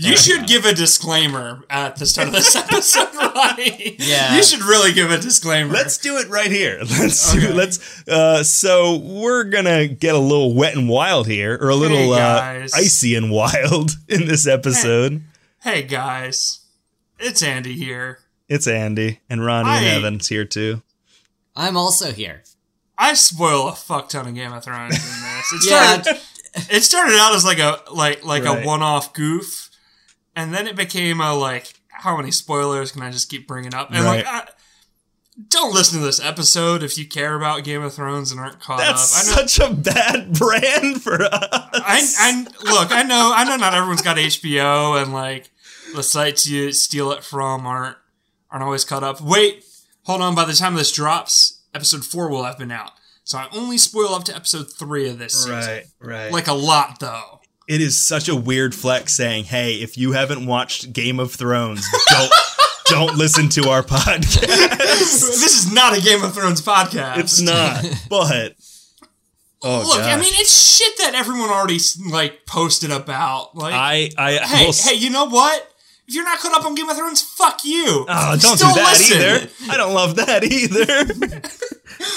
You should give a disclaimer at the start of this episode, Ronnie. Yeah. You should really give a disclaimer. Let's do it right here. Let's do, Okay. let's. Uh, so we're gonna get a little wet and wild here, or a little uh, icy and wild in this episode. hey guys, it's Andy here. It's Andy and Ronnie and Evans here too. I'm also here. I spoil a fuck ton of Game of Thrones in this. It Yeah. started, it started out as like a like like Right. a one-off goof, and then it became a like how many spoilers can I just keep bringing up? And like, I, don't listen to this episode if you care about Game of Thrones and aren't caught That's up. Know. such a bad brand for us. I, I look. I know. I know. Not everyone's got HBO, and like the sites you steal it from aren't aren't always caught up. Wait, hold on. By the time this drops, episode four will have been out. So I only spoil up to episode three of this season. right, right. Like a lot, though. It is such a weird flex saying, "Hey, if you haven't watched Game of Thrones, don't don't listen to our podcast." this is not a Game of Thrones podcast. it's not, but oh Look, I mean, it's shit that everyone already like posted about. Like, I I hey, will hey, you know what? If you're not caught up on Game of Thrones, fuck you. Oh, don't Still do that listen. either. I don't love that either.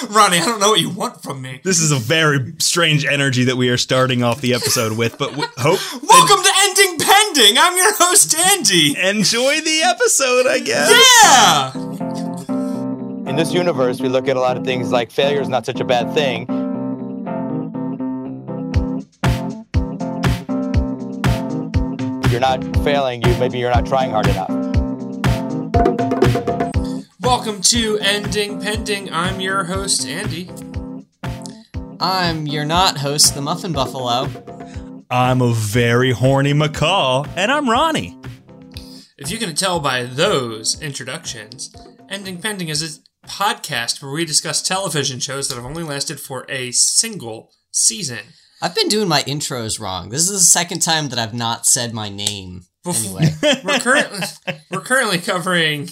Ronnie, I don't know what you want from me. this is a very strange energy that we are starting off the episode with, but we hope Welcome to Ending Pending. I'm your host, Andy. enjoy the episode, I guess. Yeah. in this universe, we look at a lot of things like failure is not such a bad thing. You're not failing, you maybe you're not trying hard enough. Welcome to Ending Pending. I'm your host, Andy. I'm your not host, the Muffin Buffalo. I'm a very horny macaw, and I'm Ronnie. If you can tell by those introductions, Ending Pending is a podcast where we discuss television shows that have only lasted for a single season. I've been doing my intros wrong. This is the second time that I've not said my name. Anyway, We're currently we're currently covering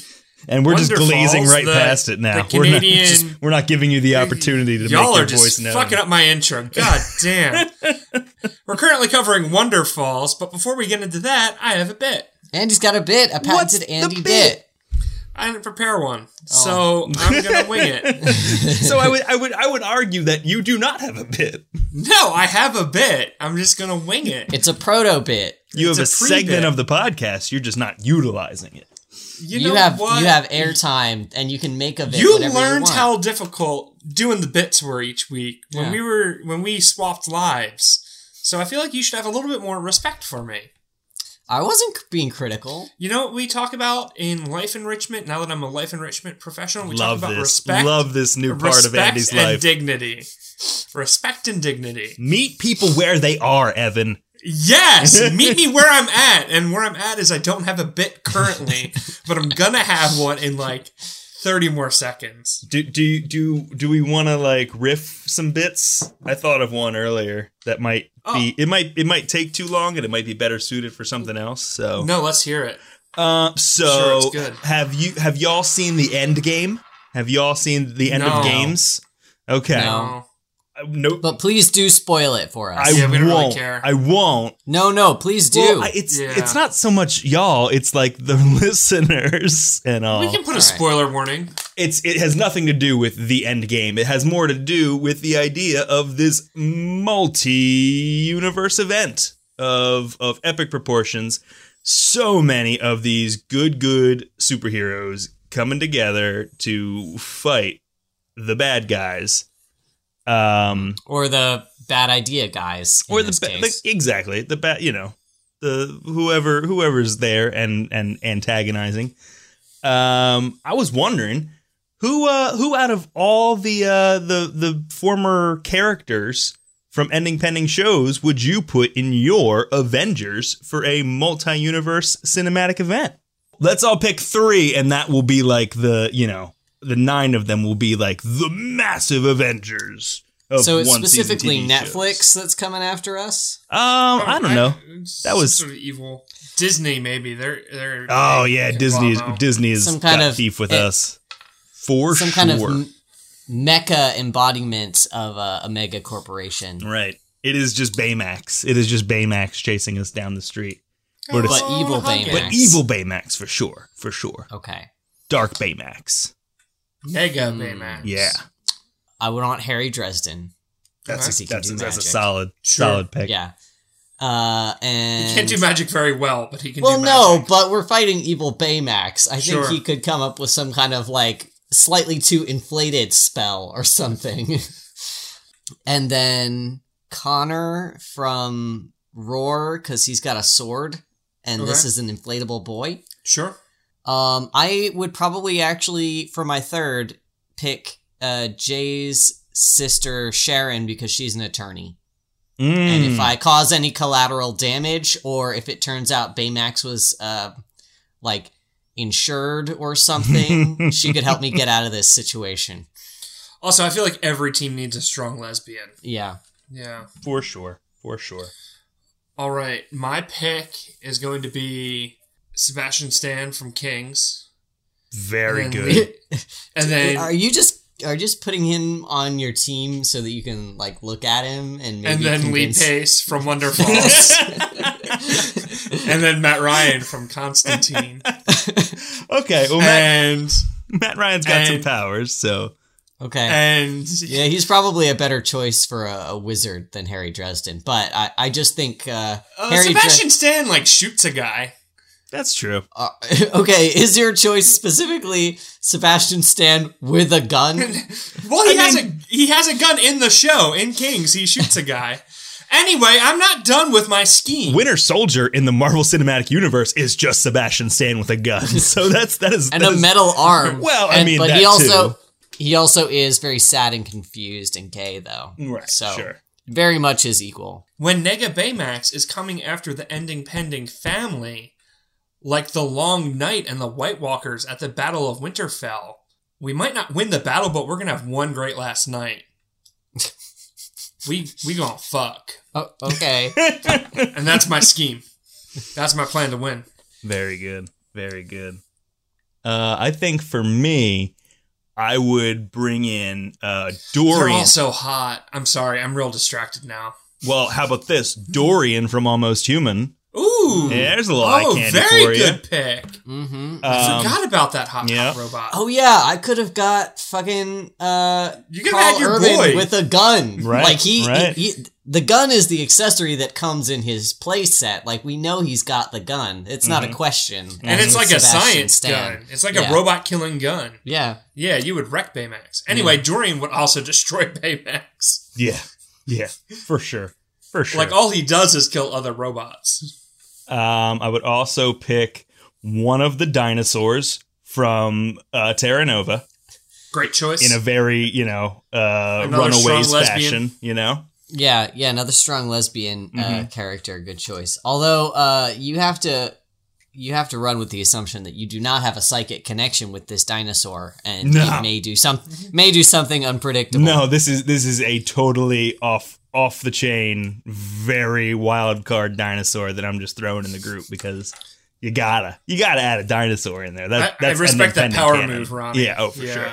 And we're just Wonderfalls, glazing right the- past it now. the we're, not just, we're not giving you the opportunity to y'all make are your just voice known. fucking up my intro. God damn. we're currently covering Wonderfalls, but before we get into that, I have a bit. Andy's got a bit, a What's patented the Andy bit? bit. I didn't prepare one, Oh. so I'm gonna wing it. so I would, I would, I would argue that you do not have a bit. No, I have a bit. I'm just gonna wing it. It's a proto bit. You It's have a a, segment of the podcast. You're just not utilizing it. You, You, know have what? you have airtime, and you can make of it. You learned you want. how difficult doing the bits were each week when Yeah. we were when we swapped lives. So I feel like you should have a little bit more respect for me. I wasn't being critical. You know what we talk about in life enrichment? Now that I'm a life enrichment professional, we Love talk about this. respect. Love this new part of Andy's life. respect Andy's and life. dignity. Respect and dignity. Meet people where they are, Evan. Yes, meet me where I'm at, and where I'm at is I don't have a bit currently, but I'm gonna have one in like 30 more seconds. Do do do do we want to like riff some bits? I thought of one earlier that might be. It might it might take too long, and it might be better suited for something else. So, No, let's hear it. uh, Sure, so good. have you have y'all seen the end game? Have y'all seen the end No. of games? Okay, No. Nope. But please do spoil it for us. I Yeah, we don't really won't. care. I won't. no, no, please do. Well, I- it's Yeah. it's not so much y'all. It's like the listeners and all. We can put a Alright. spoiler warning. it's it has nothing to do with the end game. It has more to do with the idea of this multi-universe event of of epic proportions. So many of these good good superheroes coming together to fight the bad guys. Um or the bad idea guys. In or the, this ba- case. the exactly the bad you know the whoever whoever's there and and antagonizing um i was wondering who uh who out of all the uh the the former characters from ending pending shows would you put in your avengers for a multi-universe cinematic event let's all pick three and that will be like the you know the nine of them will be like the massive avengers of so it's one specifically Netflix shows. that's coming after us. Um, I don't know. That was- sort of evil. Disney, maybe they're they're. Oh they yeah, Disney is. Disney is Some kind got of- beef with it- us for Some sure. kind of m- mecha embodiment of a, a mega corporation. right. It is just Baymax. It is just Baymax chasing us down the street. But it's- Oh, evil Huggins. Baymax. But evil Baymax for sure, for sure. Okay. Dark Baymax. Mega Hmm. Baymax. Yeah, I would want Harry Dresden. that's a, that's, a, that's a solid Sure. solid pick. Yeah. Uh, and He can't do magic very well, but he can Well, do no, but we're fighting evil Baymax. I think he could come up with some kind of like slightly too inflated spell or something. and then Connor from Roar because he's got a sword, and this is an inflatable boy. Sure. Um, I would probably actually for my third pick uh Jay's sister Sharon because she's an attorney. And Mm. if I cause any collateral damage, or if it turns out Baymax was uh, like insured or something, she could help me get out of this situation. Also, I feel like every team needs a strong lesbian. Yeah. Yeah. for sure, for sure. All right. My pick is going to be Sebastian Stan from Kings. Very And good. And then are you just are you just putting him on your team so that you can like look at him and maybe and then Lee Pace from Wonder Falls. and then Matt Ryan from Constantine. okay, well Matt, and Matt Ryan's got some powers, so Okay. and yeah, he's probably a better choice for a, a wizard than Harry Dresden, but I, I just think uh, uh, Harry Dre- Sebastian Stan like shoots a guy. That's true. Uh, okay, is your choice specifically Sebastian Stan with a gun? Well, he I has mean- a he has a gun in the show in Kings. He shoots a guy. Anyway, I'm not done with my scheme. Winter Soldier in the Marvel Cinematic Universe is just Sebastian Stan with a gun. So that's that is and that a is- metal arm. Well, I mean, but that he also too. he also is very sad and confused and gay though. Right, So sure. very much is equal. when Nega Baymax is coming after the ending pending family, like the Long Night and the White Walkers at the Battle of Winterfell, we might not win the battle, but we're gonna have one great last night. we we gonna fuck, Oh, okay. and that's my scheme. That's my plan to win. Very good. Very good. Uh, I think for me, I would bring in uh, They're Dorian. all so hot. I'm sorry, I'm real distracted now. well, how about this? Dorian from Almost Human. Ooh, Yeah, there's a little oh, eye candy very for you. good pick. hmm I Um, forgot about that hot, yeah. hot robot. Oh yeah, I could have got fucking uh You could've Karl had your Urban boy. with a gun. Right, Like he, right. he, he- the gun is the accessory that comes in his play set. Like we know he's got the gun. It's not Mm-hmm. a question. and it's like a science Stan. gun. It's like Yeah. a robot killing gun. Yeah. Yeah, you would wreck Baymax. Anyway, Dorian would also destroy Baymax. Yeah, yeah, for sure, for sure. Like all he does is kill other robots. Um, I would also pick one of the dinosaurs from uh, Terra Nova Great choice. in a very, you know, uh, Another runaways fashion. You know, Yeah, yeah, another strong lesbian uh, Mm-hmm. character, good choice. Although uh, you have to you have to run with the assumption that you do not have a psychic connection with this dinosaur, and No. it may do some may do something unpredictable. no, this is this is a totally off off the chain, very wild card dinosaur that I'm just throwing in the group because you gotta you gotta add a dinosaur in there. That, I, I respect that power canon. move, Ronnie. Yeah, oh for Yeah. sure.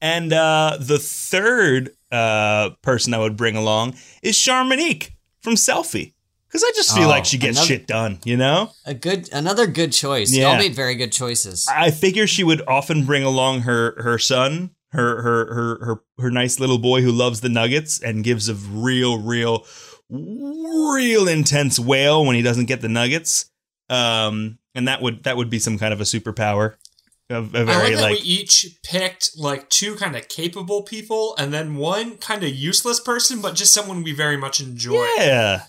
And uh, the third uh, person I would bring along is Charmonique from Selfie. Because I just feel Oh, like she gets another- shit done, you know? A good another good choice. Yeah. Y'all made very good choices. I figure she would often bring along her her son, her her her her her nice little boy who loves the nuggets and gives a real, real, real intense wail when he doesn't get the nuggets. Um, and that would that would be some kind of a superpower. A, a I like very that like we each picked like two kind of capable people and then one kind of useless person, but just someone we very much enjoy. yeah.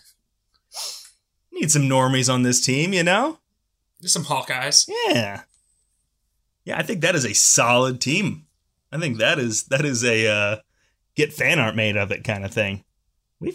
Need some normies on this team, you know? Just some Hawkeyes. Yeah. Yeah, I think that is a solid team. I think that is that is a uh, get fan art made of it kind of thing.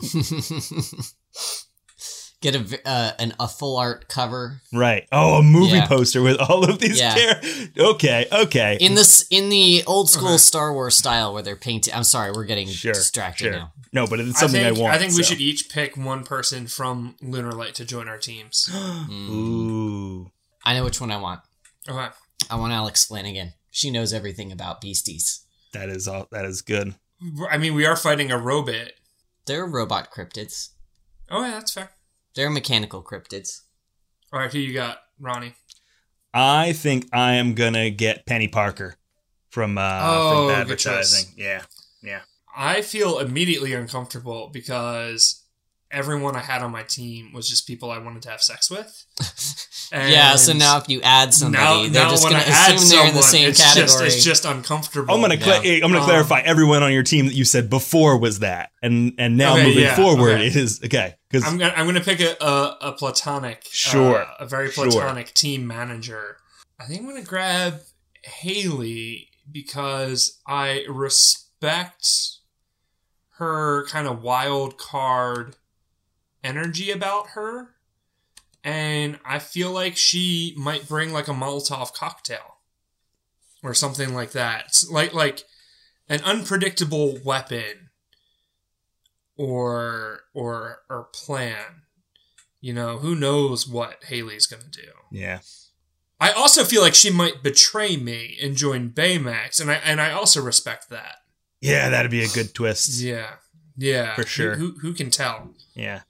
Get a v- uh, an a full art cover right. Oh, a movie Yeah. poster with all of these Yeah. characters. Okay, okay. in this in the old school Okay. Star Wars style where they're painting. I'm sorry, we're getting sure, distracted sure. now. No, but it's something I, I want. I think we so. should each pick one person from Lunar Light to join our teams. Ooh. I know which one I want. Okay. I want Alex Flanagan. She knows everything about beasties. That is all that is good. I mean, we are fighting a robot. They're robot cryptids. Oh, yeah, that's fair. They're mechanical cryptids. All right, who you got, Ronnie? I think I am gonna get Penny Parker from uh Oh, from advertising. Yeah, yeah. I feel immediately uncomfortable because everyone I had on my team was just people I wanted to have sex with. yeah, so now if you add somebody, they're just going to I add assume they're in the same it's category. Just, it's just uncomfortable. I'm gonna cla- Yeah. I'm gonna Um, clarify everyone on your team that you said before was that, and and now Okay, moving yeah, forward okay. it is okay because I'm gonna I'm gonna pick a a, a platonic, Sure, uh, a very sure. platonic team manager. I think I'm gonna grab Haley because I respect her kind of wild card energy about her, and I feel like she might bring like a Molotov cocktail or something like that, It's like like an unpredictable weapon or or or plan. You know, who knows what Haley's gonna do. yeah, I also feel like she might betray me and join Baymax, and I and I also respect that. yeah, that'd be a good twist. Yeah, yeah, For sure. Who, who, who can tell? Yeah.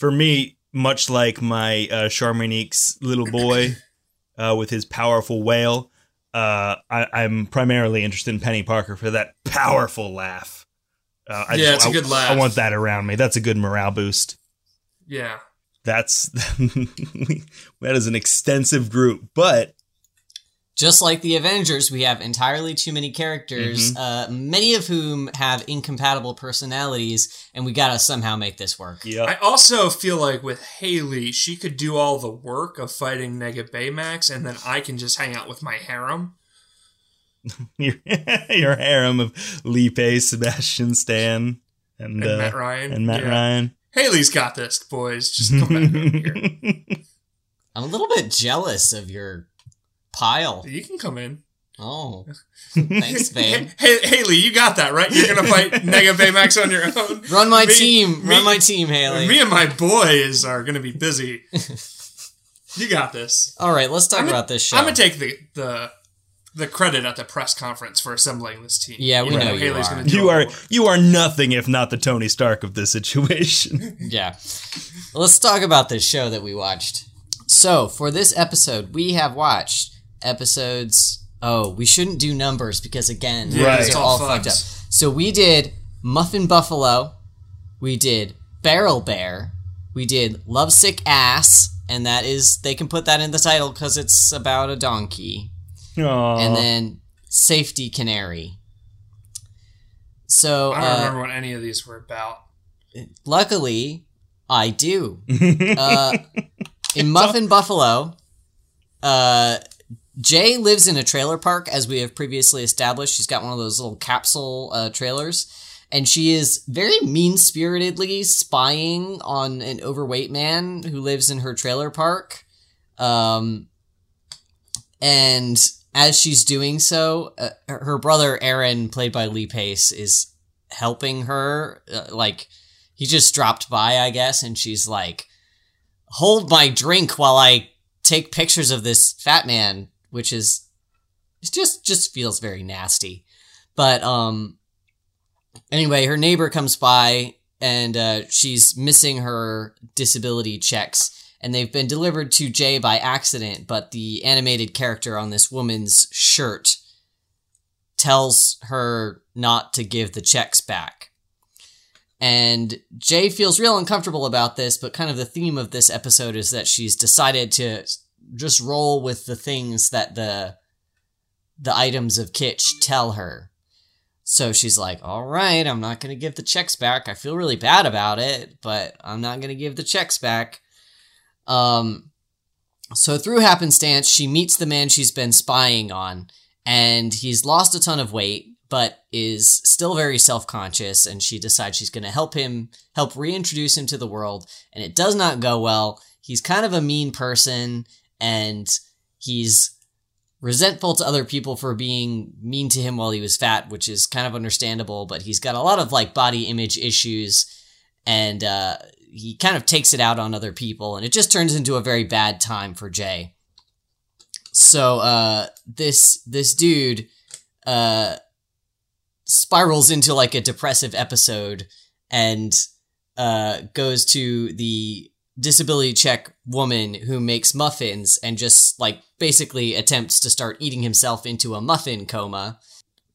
For me, much like my uh, Charmonique's little boy uh, with his powerful wail, uh, I, I'm primarily interested in Penny Parker for that powerful laugh. Uh, I Yeah, it's a I- good laugh. I want that around me. That's a good morale boost. Yeah, That's that is an extensive group, but Just like the Avengers, we have entirely too many characters, uh, many of whom have incompatible personalities, and we gotta somehow make this work. yeah, I also feel like with Haley, she could do all the work of fighting Nega Baymax, and then I can just hang out with my harem. your, your harem of Lee Pace, Sebastian Stan, and, And uh, Matt Ryan. and Matt Yeah. Ryan. Haley's got this, boys. Just come back over here. I'm a little bit jealous of your pile. You can come in. Oh, thanks, babe. Hey, Haley, you got that right. You're gonna fight Nega Baymax on your own. Run my Me- team. me- Run my team, Haley. Me and my boys are gonna be busy. you got this. All right, let's talk I'm gonna- about this show. I'm gonna take the the the credit at the press conference for assembling this team. Yeah, we Even know though you Haley's are. gonna do You are the you are nothing if not the Tony Stark of this situation. Yeah. Let's talk about this show that we watched. So, for this episode, we have watched episodes. Oh, we shouldn't do numbers because, again, Yeah, these it's are all all fucked up. So, we did Muffin Buffalo. We did Barrel Bear. We did Lovesick Ass. And that is, they can put that in the title because it's about a donkey. Aw. And then Safety Canary. So, I don't uh, remember what any of these were about. luckily, I do. uh, in Muffin Buffalo, uh, Jay lives in a trailer park, as we have previously established. She's got one of those little capsule uh, trailers, and she is very mean spiritedly spying on an overweight man who lives in her trailer park. Um, and as she's doing so, uh, her her brother Aaron, played by Lee Pace, is helping her. Uh, like, he just dropped by, I guess, and she's like, "Hold my drink while I take pictures of this fat man," which is it just just feels very nasty. But um, anyway, her neighbor comes by and uh, she's missing her disability checks. And they've been delivered to Jay by accident, but the animated character on this woman's shirt tells her not to give the checks back. And Jay feels real uncomfortable about this, but kind of the theme of this episode is that she's decided to just roll with the things that the the items of Kitsch tell her. So she's like, "All right, I'm not going to give the checks back. I feel really bad about it, but I'm not going to give the checks back." Um so through happenstance, she meets the man she's been spying on, and he's lost a ton of weight, but is still very self-conscious, and she decides she's going to help him, help reintroduce him to the world, and it does not go well. He's kind of a mean person, and he's resentful to other people for being mean to him while he was fat, which is kind of understandable, but he's got a lot of like body image issues, and uh, he kind of takes it out on other people, and it just turns into a very bad time for Jay. So uh, this this dude uh, spirals into like a depressive episode and uh, goes to the disability check woman who makes muffins and just like basically attempts to start eating himself into a muffin coma.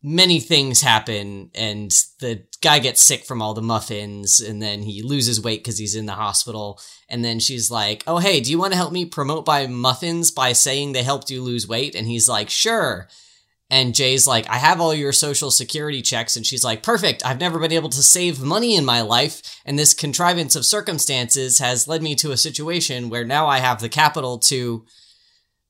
Many things happen, and the guy gets sick from all the muffins, and then he loses weight because he's in the hospital. And then she's like, Oh, hey, do you want to help me promote by muffins by saying they helped you lose weight? And he's like, Sure. And Jay's like, I have all your social security checks. And she's like, perfect. I've never been able to save money in my life. And this contrivance of circumstances has led me to a situation where now I have the capital to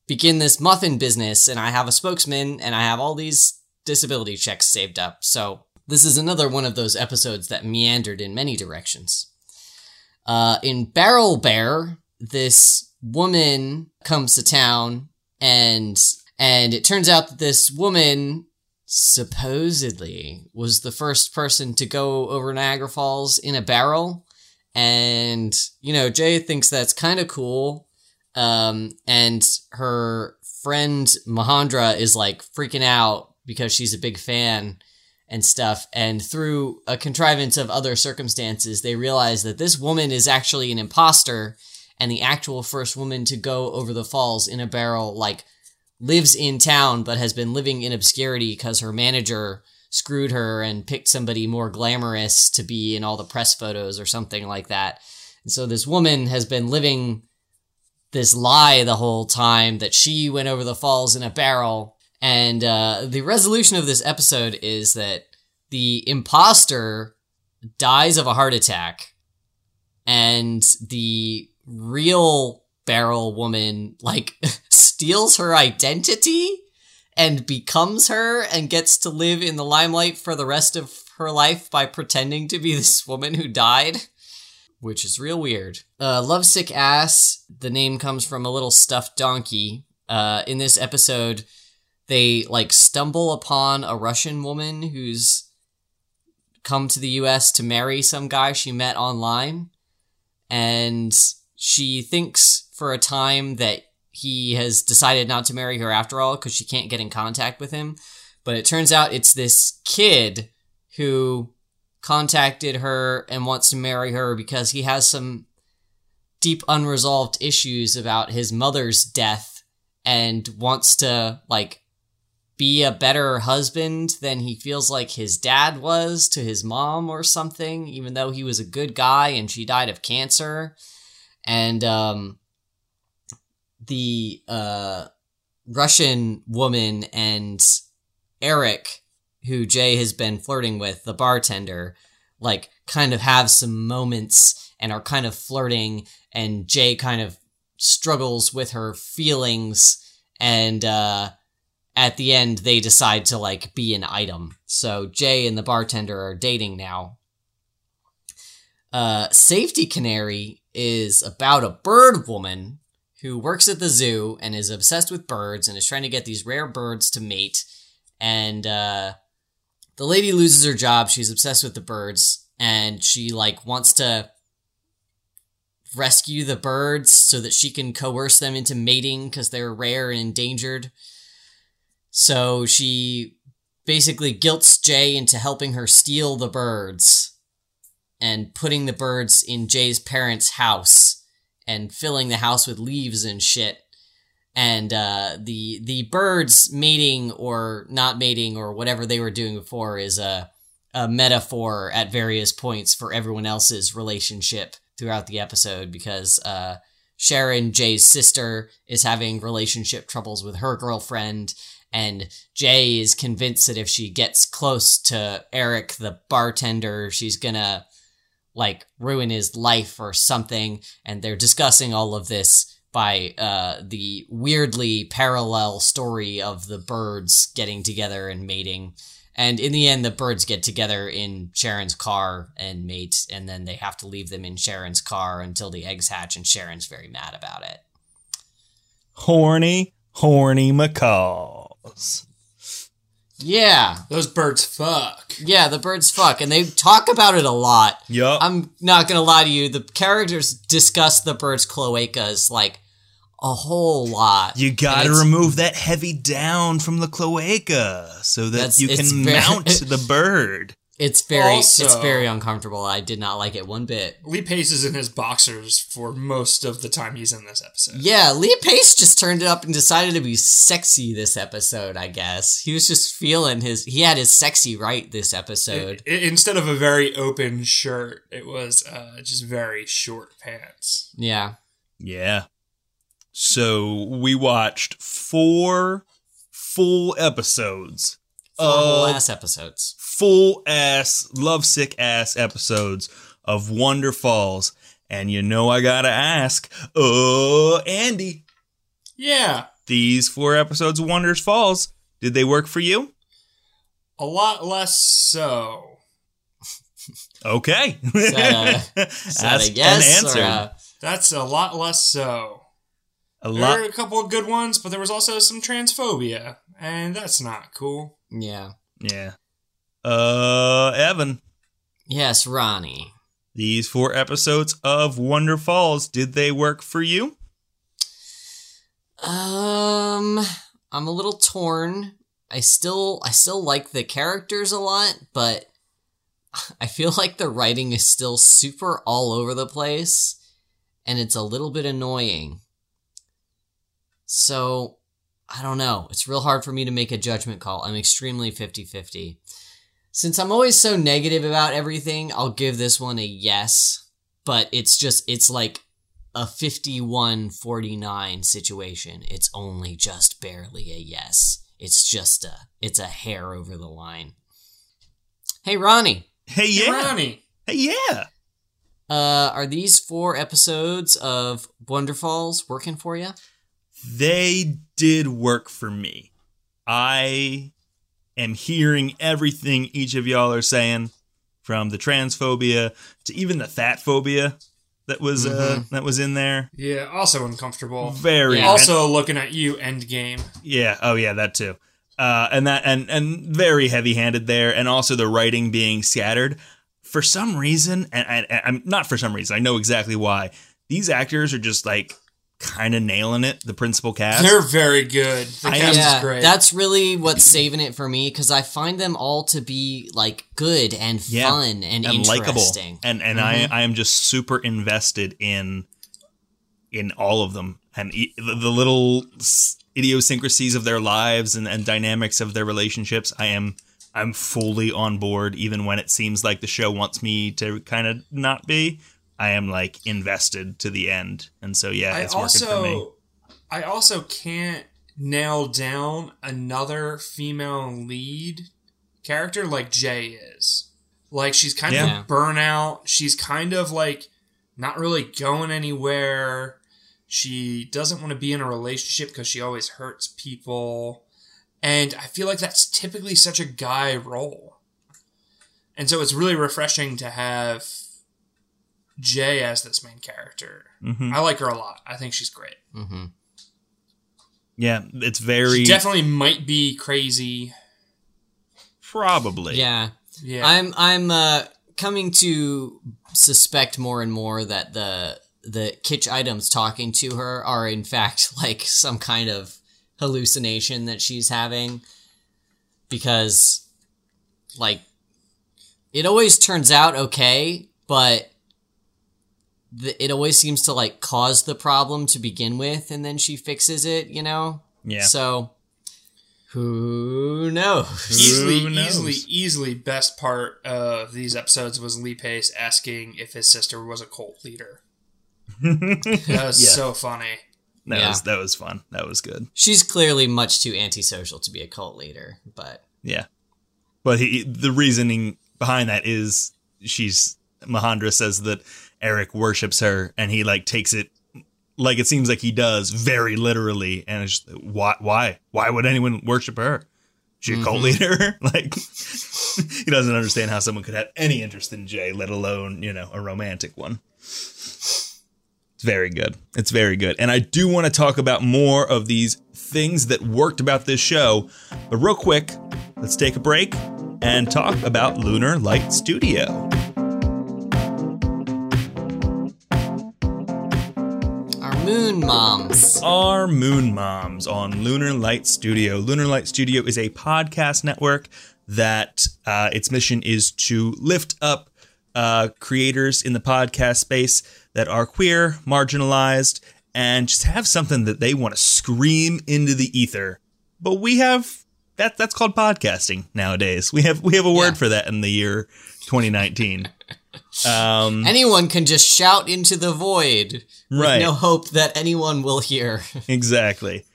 begin this muffin business. And I have a spokesman and I have all these disability checks saved up. So this is another one of those episodes that meandered in many directions. Uh, in Barrel Bear, this woman comes to town and and it turns out that this woman supposedly was the first person to go over Niagara Falls in a barrel. And, you know, Jay thinks that's kind of cool. Um, and her friend Mahandra is like freaking out because she's a big fan and stuff. And through a contrivance of other circumstances, they realize that this woman is actually an imposter and the actual first woman to go over the falls in a barrel, like, lives in town but has been living in obscurity because her manager screwed her and picked somebody more glamorous to be in all the press photos or something like that. And so this woman has been living this lie the whole time that she went over the falls in a barrel. And uh, the resolution of this episode is that the imposter dies of a heart attack, and the real barrel woman like steals her identity and becomes her and gets to live in the limelight for the rest of her life by pretending to be this woman who died which is real weird. Uh, lovesick ass the name comes from a little stuffed donkey. Uh, in this episode they like stumble upon a russian woman who's come to the us to marry some guy she met online and she thinks for a time that he has decided not to marry her after all because she can't get in contact with him. But it turns out it's this kid who contacted her and wants to marry her because he has some deep unresolved issues about his mother's death and wants to like be a better husband than he feels like his dad was to his mom or something even though he was a good guy and she died of cancer and um the uh, Russian woman and Eric, who Jay has been flirting with, the bartender, like kind of have some moments and are kind of flirting, and Jay kind of struggles with her feelings, and uh, at the end they decide to like be an item. So Jay and the bartender are dating now. Uh, Safety Canary is about a bird woman who works at the zoo and is obsessed with birds and is trying to get these rare birds to mate. And uh, the lady loses her job. She's obsessed with the birds and she like wants to rescue the birds so that she can coerce them into mating because they're rare and endangered. So she basically guilts Jay into helping her steal the birds and putting the birds in Jay's parents' house and filling the house with leaves and shit. And uh, the the birds mating or not mating or whatever they were doing before is a, a metaphor at various points for everyone else's relationship throughout the episode because uh, Sharon, Jay's sister, is having relationship troubles with her girlfriend, and Jay is convinced that if she gets close to Eric, the bartender, she's gonna like ruin his life or something. And they're discussing all of this by uh, the weirdly parallel story of the birds getting together and mating. And in the end, the birds get together in Sharon's car and mate, and then they have to leave them in Sharon's car until the eggs hatch, and Sharon's very mad about it. Horny, horny macaws. Yeah, Those birds fuck. yeah, the birds fuck, and they talk about it a lot. Yup. I'm not gonna lie to you, the characters discuss the birds' cloacas like a whole lot. You gotta it's- remove that heavy down from the cloaca so that That's- you it's can very- mount the bird. It's very Also- it's very uncomfortable. I did not like it one bit. Lee Pace is in his boxers for most of the time he's in this episode. Yeah, Lee Pace just turned it up and decided to be sexy this episode, I guess. He was just feeling his he had his sexy right this episode. I- I- instead of a very open shirt, it was uh, just very short pants. yeah. Yeah. So we watched four full episodes Four whole of ass episodes. Full ass, lovesick ass episodes of Wonderfalls. And you know I gotta ask, oh Andy, Yeah, these four episodes of Wonders Falls, did they work for you? a lot less so. Okay. Is that a, is that a Asked and yes or answered. a, uh, That's a lot less so. a There lot. were a couple of good ones, but there was also some transphobia, and that's not cool. yeah. Yeah. Uh, Evan, Yes, Ronnie. these four episodes of Wonderfalls, did they work for you? Um, I'm a little torn. I still, I still like the characters a lot, but I feel like the writing is still super all over the place, and it's a little bit annoying. So, I don't know. It's real hard for me to make a judgment call. I'm extremely 50 50. Since I'm always so negative about everything, I'll give this one a yes, but it's just, it's like a 51 49 situation. It's only just barely a yes. It's just a it's a hair over the line. Hey Ronnie, Hey, yeah. Ronnie, Hey, yeah. uh are these four episodes of Wonderfalls working for you? They did work for me. I am hearing everything each of y'all are saying, from the transphobia to even the fat phobia that was uh, that was in there. yeah, also uncomfortable. Very Yeah. Also looking at you, Endgame. Yeah. Oh, yeah. That too. Uh, and that and and very heavy-handed there, and also the writing being scattered for some reason. And, and, and I'm not for some reason. I know exactly why. These actors are just like kind of nailing it. The principal cast. They're very good. The I- cast yeah, is great. that's really what's saving it for me because I find them all to be like good and Yeah, fun and, and likable. interesting. And and I mm-hmm. I am just super invested in in all of them and e- the, the little idiosyncrasies of their lives and, and dynamics of their relationships. I am I'm fully on board, even when it seems like the show wants me to kind of not be. I am like invested to the end, and so yeah, I it's working for me. I also can't nail down another female lead character like Jay is. Like she's kind Yeah. of burnout. She's kind of like not really going anywhere. She doesn't want to be in a relationship because she always hurts people. And I feel like that's typically such a guy role. And so it's really refreshing to have Jay as this main character. hmm I like her a lot. I think she's great. hmm Yeah, it's very She definitely might be crazy. probably Yeah, Yeah. I'm I'm uh, coming to suspect more and more that the the kitsch items talking to her are in fact like some kind of hallucination that she's having because like it always turns out okay but the, it always seems to like cause the problem to begin with and then she fixes it you know yeah. so who knows easily, Who knows? easily, easily best part of these episodes was Lee Pace asking if his sister was a cult leader. That was Yeah. so funny. That Yeah. was that was fun. That was good. She's clearly much too antisocial to be a cult leader, but Yeah. But he the reasoning behind that is she's Mahandra says that Eric worships her and he like takes it like it seems like he does very literally and it's just, why why why would anyone worship her? She a cult mm-hmm. leader? like he doesn't understand how someone could have any interest in Jay, let alone, you know, a romantic one. It's very good. It's very good. And I do want to talk about more of these things that worked about this show. But real quick, let's take a break and talk about Lunar Light Studio. Moon moms. Our Moon Moms on Lunar Light Studio. Lunar Light Studio is a podcast network that uh, its mission is to lift up uh, creators in the podcast space that are queer, marginalized, and just have something that they want to scream into the ether. But we have that that's called podcasting nowadays. We have we have a word Yeah. for that in the year 2019. Um, Anyone can just shout into the void with Right. no hope that anyone will hear. exactly.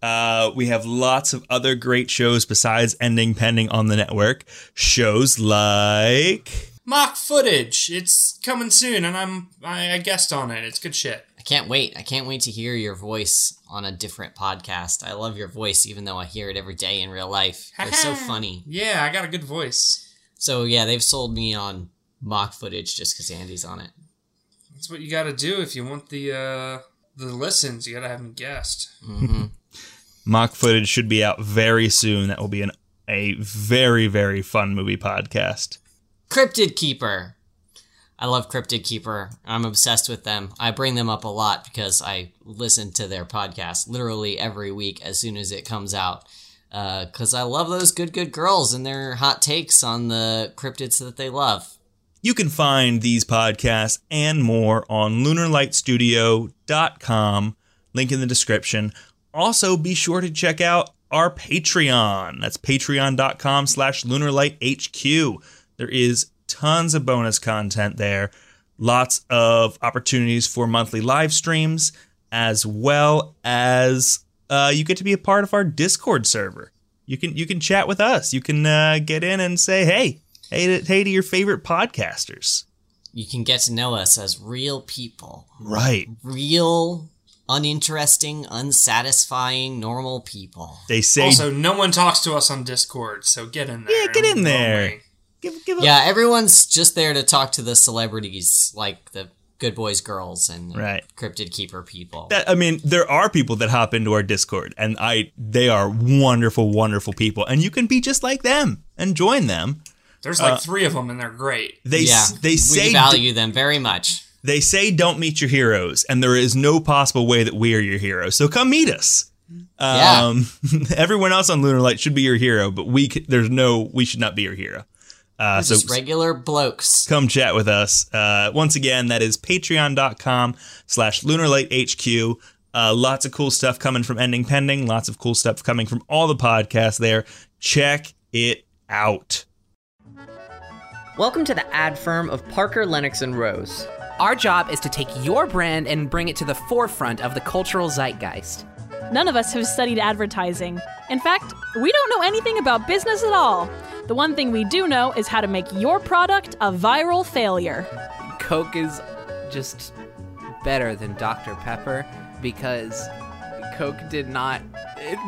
Uh, we have lots of other great shows besides Ending Pending on the network. Shows like Mock footage. It's coming soon, and I'm I, I guessed on it. It's good shit. I can't wait. I can't wait to hear your voice on a different podcast. I love your voice, even though I hear it every day in real life. You're so funny. Yeah, I got a good voice. So yeah, they've sold me on mock footage just because Andy's on it. That's what you got to do if you want the uh the listens. You got to have them guessed. mock footage should be out very soon. That will be an a very very fun movie podcast. Cryptid Keeper. I love Cryptid Keeper. I'm obsessed with them. I bring them up a lot because I listen to their podcast literally every week as soon as it comes out. Because I love those good, good girls and their hot takes on the cryptids that they love. You can find these podcasts and more on lunarlightstudio.com. Link in the description. Also, be sure to check out our Patreon. That's patreon.com slash lunarlighthq. There is tons of bonus content there. Lots of opportunities for monthly live streams, as well as uh, you get to be a part of our Discord server. You can you can chat with us. You can uh, get in and say, hey, hey to, hey to your favorite podcasters. You can get to know us as real people. Right. Real, uninteresting, unsatisfying, normal people. They say Also, no one talks to us on Discord, so get in there. Yeah, get in there. give give Yeah, everyone's just there to talk to the celebrities, like the good boys, girls, and Right. cryptid keeper people. that I mean, there are people that hop into our Discord, and I they are wonderful, wonderful people, and you can be just like them and join them. There's like three of them, and they're great. They yeah, s- they say we value them very much. they say don't meet your heroes, and there is no possible way that we are your heroes. So come meet us. Yeah. Um, everyone else on Lunar Light should be your hero, but we c- there's no we should not be your hero. Uh, so Just regular blokes. come chat with us. Uh, once again, that is patreon.com slash lunarlighthq. Uh, lots of cool stuff coming from Ending Pending. Lots of cool stuff coming from all the podcasts there. Check it out. Welcome to the ad firm of Parker, Lennox, and Rose. Our job is to take your brand and bring it to the forefront of the cultural zeitgeist. None of us have studied advertising. In fact, we don't know anything about business at all. The one thing we do know is how to make your product a viral failure. Coke is just better than Dr. Pepper because Coke did not.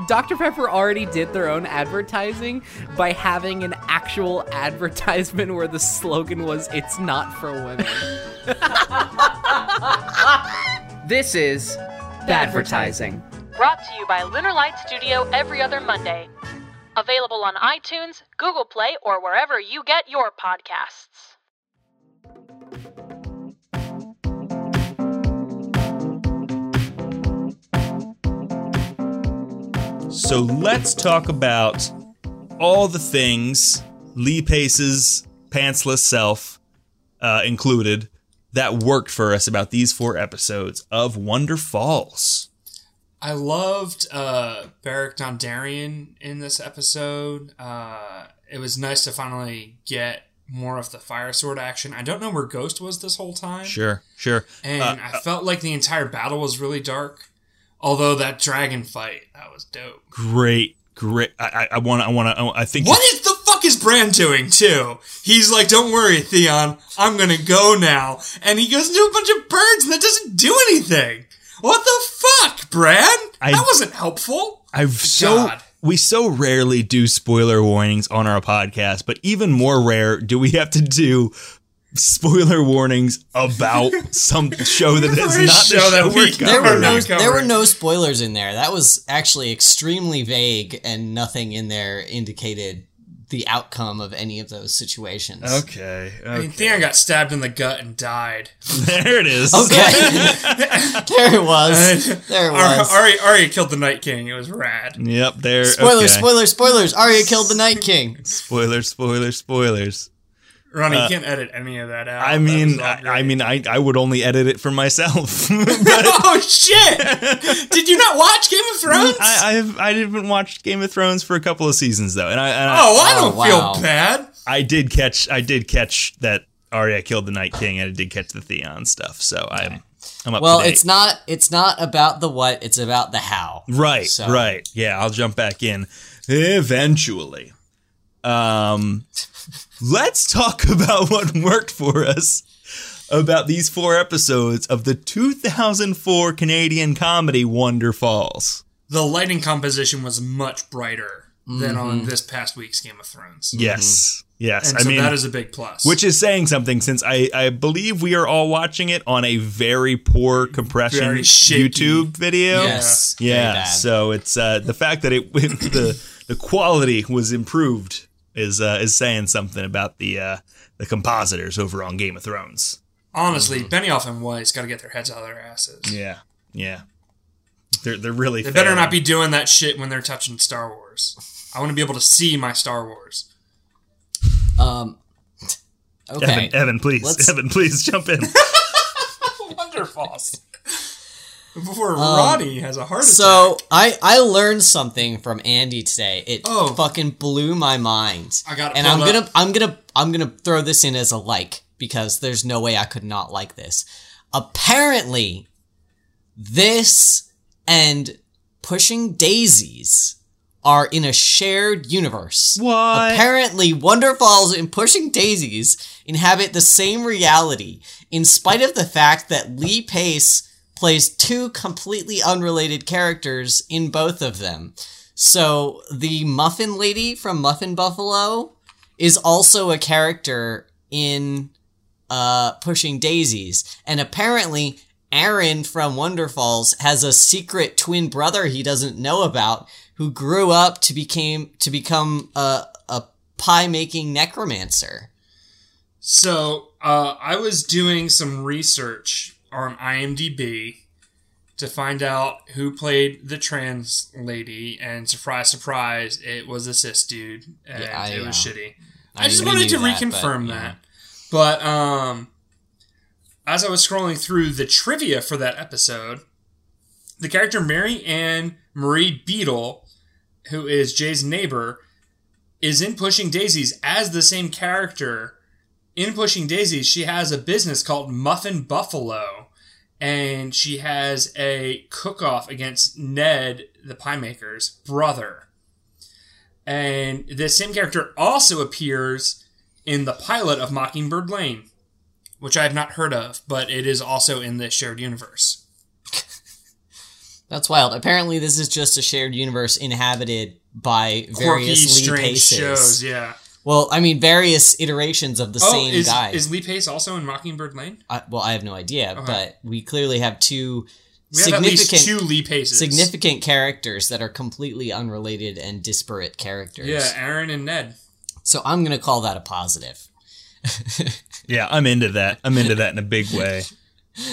Dr. Pepper already did their own advertising by having an actual advertisement where the slogan was, It's not for women. This is Badvertising. Brought to you by Lunar Light Studio every other Monday. Available on iTunes, Google Play, or wherever you get your podcasts. So let's talk about all the things Lee Pace's pantsless self uh, included that worked for us about these four episodes of Wonderfalls. I loved uh, Beric Dondarrion in this episode. Uh, it was nice to finally get more of the fire sword action. I don't know where Ghost was this whole time. Sure, sure. And Uh, I felt like the entire battle was really dark. Although that dragon fight, that was dope. great, great. I, I want to. I want to. I think. What is the fuck is Bran doing too? He's like, "Don't worry, Theon, I'm gonna go now," and he goes into a bunch of birds, and that doesn't do anything. What the fuck, Bran? I- that wasn't helpful. I've so God. we so rarely do spoiler warnings on our podcast, but even more rare do we have to do spoiler warnings about some show that is not show the show that that we we're. There were covering. no there were no spoilers in there. That was actually extremely vague and nothing in there indicated the outcome of any of those situations. Okay. I mean, okay. Theon got stabbed in the gut and died. there it is. Okay. there it was. There it Ar- was. Arya, Arya killed the Night King. It was rad. Yep. There. Spoilers, okay. spoilers, spoilers. Arya killed the Night King. Spoilers. Spoilers. Spoilers. Ronnie, you can't edit any of that out. Uh, I mean, I, I mean, I, I would only edit it for myself. oh shit! Did you not watch Game of Thrones? I, I've I haven't watched Game of Thrones for a couple of seasons though, and I and oh, I Oh, don't wow. feel bad. I did catch I did catch that Arya killed the Night King, and I did catch the Theon stuff. So I'm I'm up. Well, to date. it's not it's not about the what, it's about the how. right, So- right. Yeah, I'll jump back in eventually. Um, let's talk about what worked for us about these four episodes of the 2004 Canadian comedy Wonderfalls. The lighting composition was much brighter than Mm-hmm. on this past week's Game of Thrones. Yes, yes. And I so mean, that is a big plus. which is saying something since I, I believe we are all watching it on a very poor compression Very. YouTube video. Yes. very Yeah, so it's uh, the fact that it the the quality was improved is uh, is saying something about the uh, the compositors over on Game of Thrones. honestly, Benioff and Weiss got to get their heads out of their asses. Yeah, yeah, they're they're really They better not be doing that shit when they're touching Star Wars. I want to be able to see my Star Wars. Um Okay. Evan, Evan, please, Let's- Evan, please jump in. Wonderful. Before Ronnie has a heart attack. Um, So I I learned something from Andy today. It Oh. fucking blew my mind. I got it and I'm pulled gonna. I'm gonna I'm gonna throw this in as a like because there's no way I could not like this. Apparently, this and pushing daisies are in a shared universe. What? Apparently, Wonderfalls and Pushing Daisies inhabit the same reality, in spite of the fact that Lee Pace plays two completely unrelated characters in both of them. So, the Muffin Lady from Muffin Buffalo is also a character in uh, Pushing Daisies. And apparently, Aaron from Wonderfalls has a secret twin brother he doesn't know about who grew up to became to become a a pie making necromancer. So uh, I was doing some research on IMDb to find out who played the trans lady, and surprise, surprise, it was a cis dude, and Yeah, I, it was uh, shitty. I I, just wanted to that, reconfirm but, yeah. that. But um, as I was scrolling through the trivia for that episode, the character Mary Ann Marie Beadle, who is Jay's neighbor, is in Pushing Daisies as the same character. In Pushing Daisies, she has a business called Muffin Buffalo, and she has a cook-off against Ned, the pie maker's brother. And this same character also appears in the pilot of Mockingbird Lane, which I have not heard of, but it is also in the shared universe. That's wild. Apparently, this is just a shared universe inhabited by various strange Paces. shows, yeah. Well, I mean, various iterations of the Oh, same is, guy. is Lee Pace also in Mockingbird Lane? I, well, I have no idea, Okay. but we clearly have two We have at least significant two Lee Paces. significant characters that are completely unrelated and disparate characters. Yeah, Aaron and Ned. So I'm gonna call that a positive. Yeah, I'm into that. I'm into that in a big way.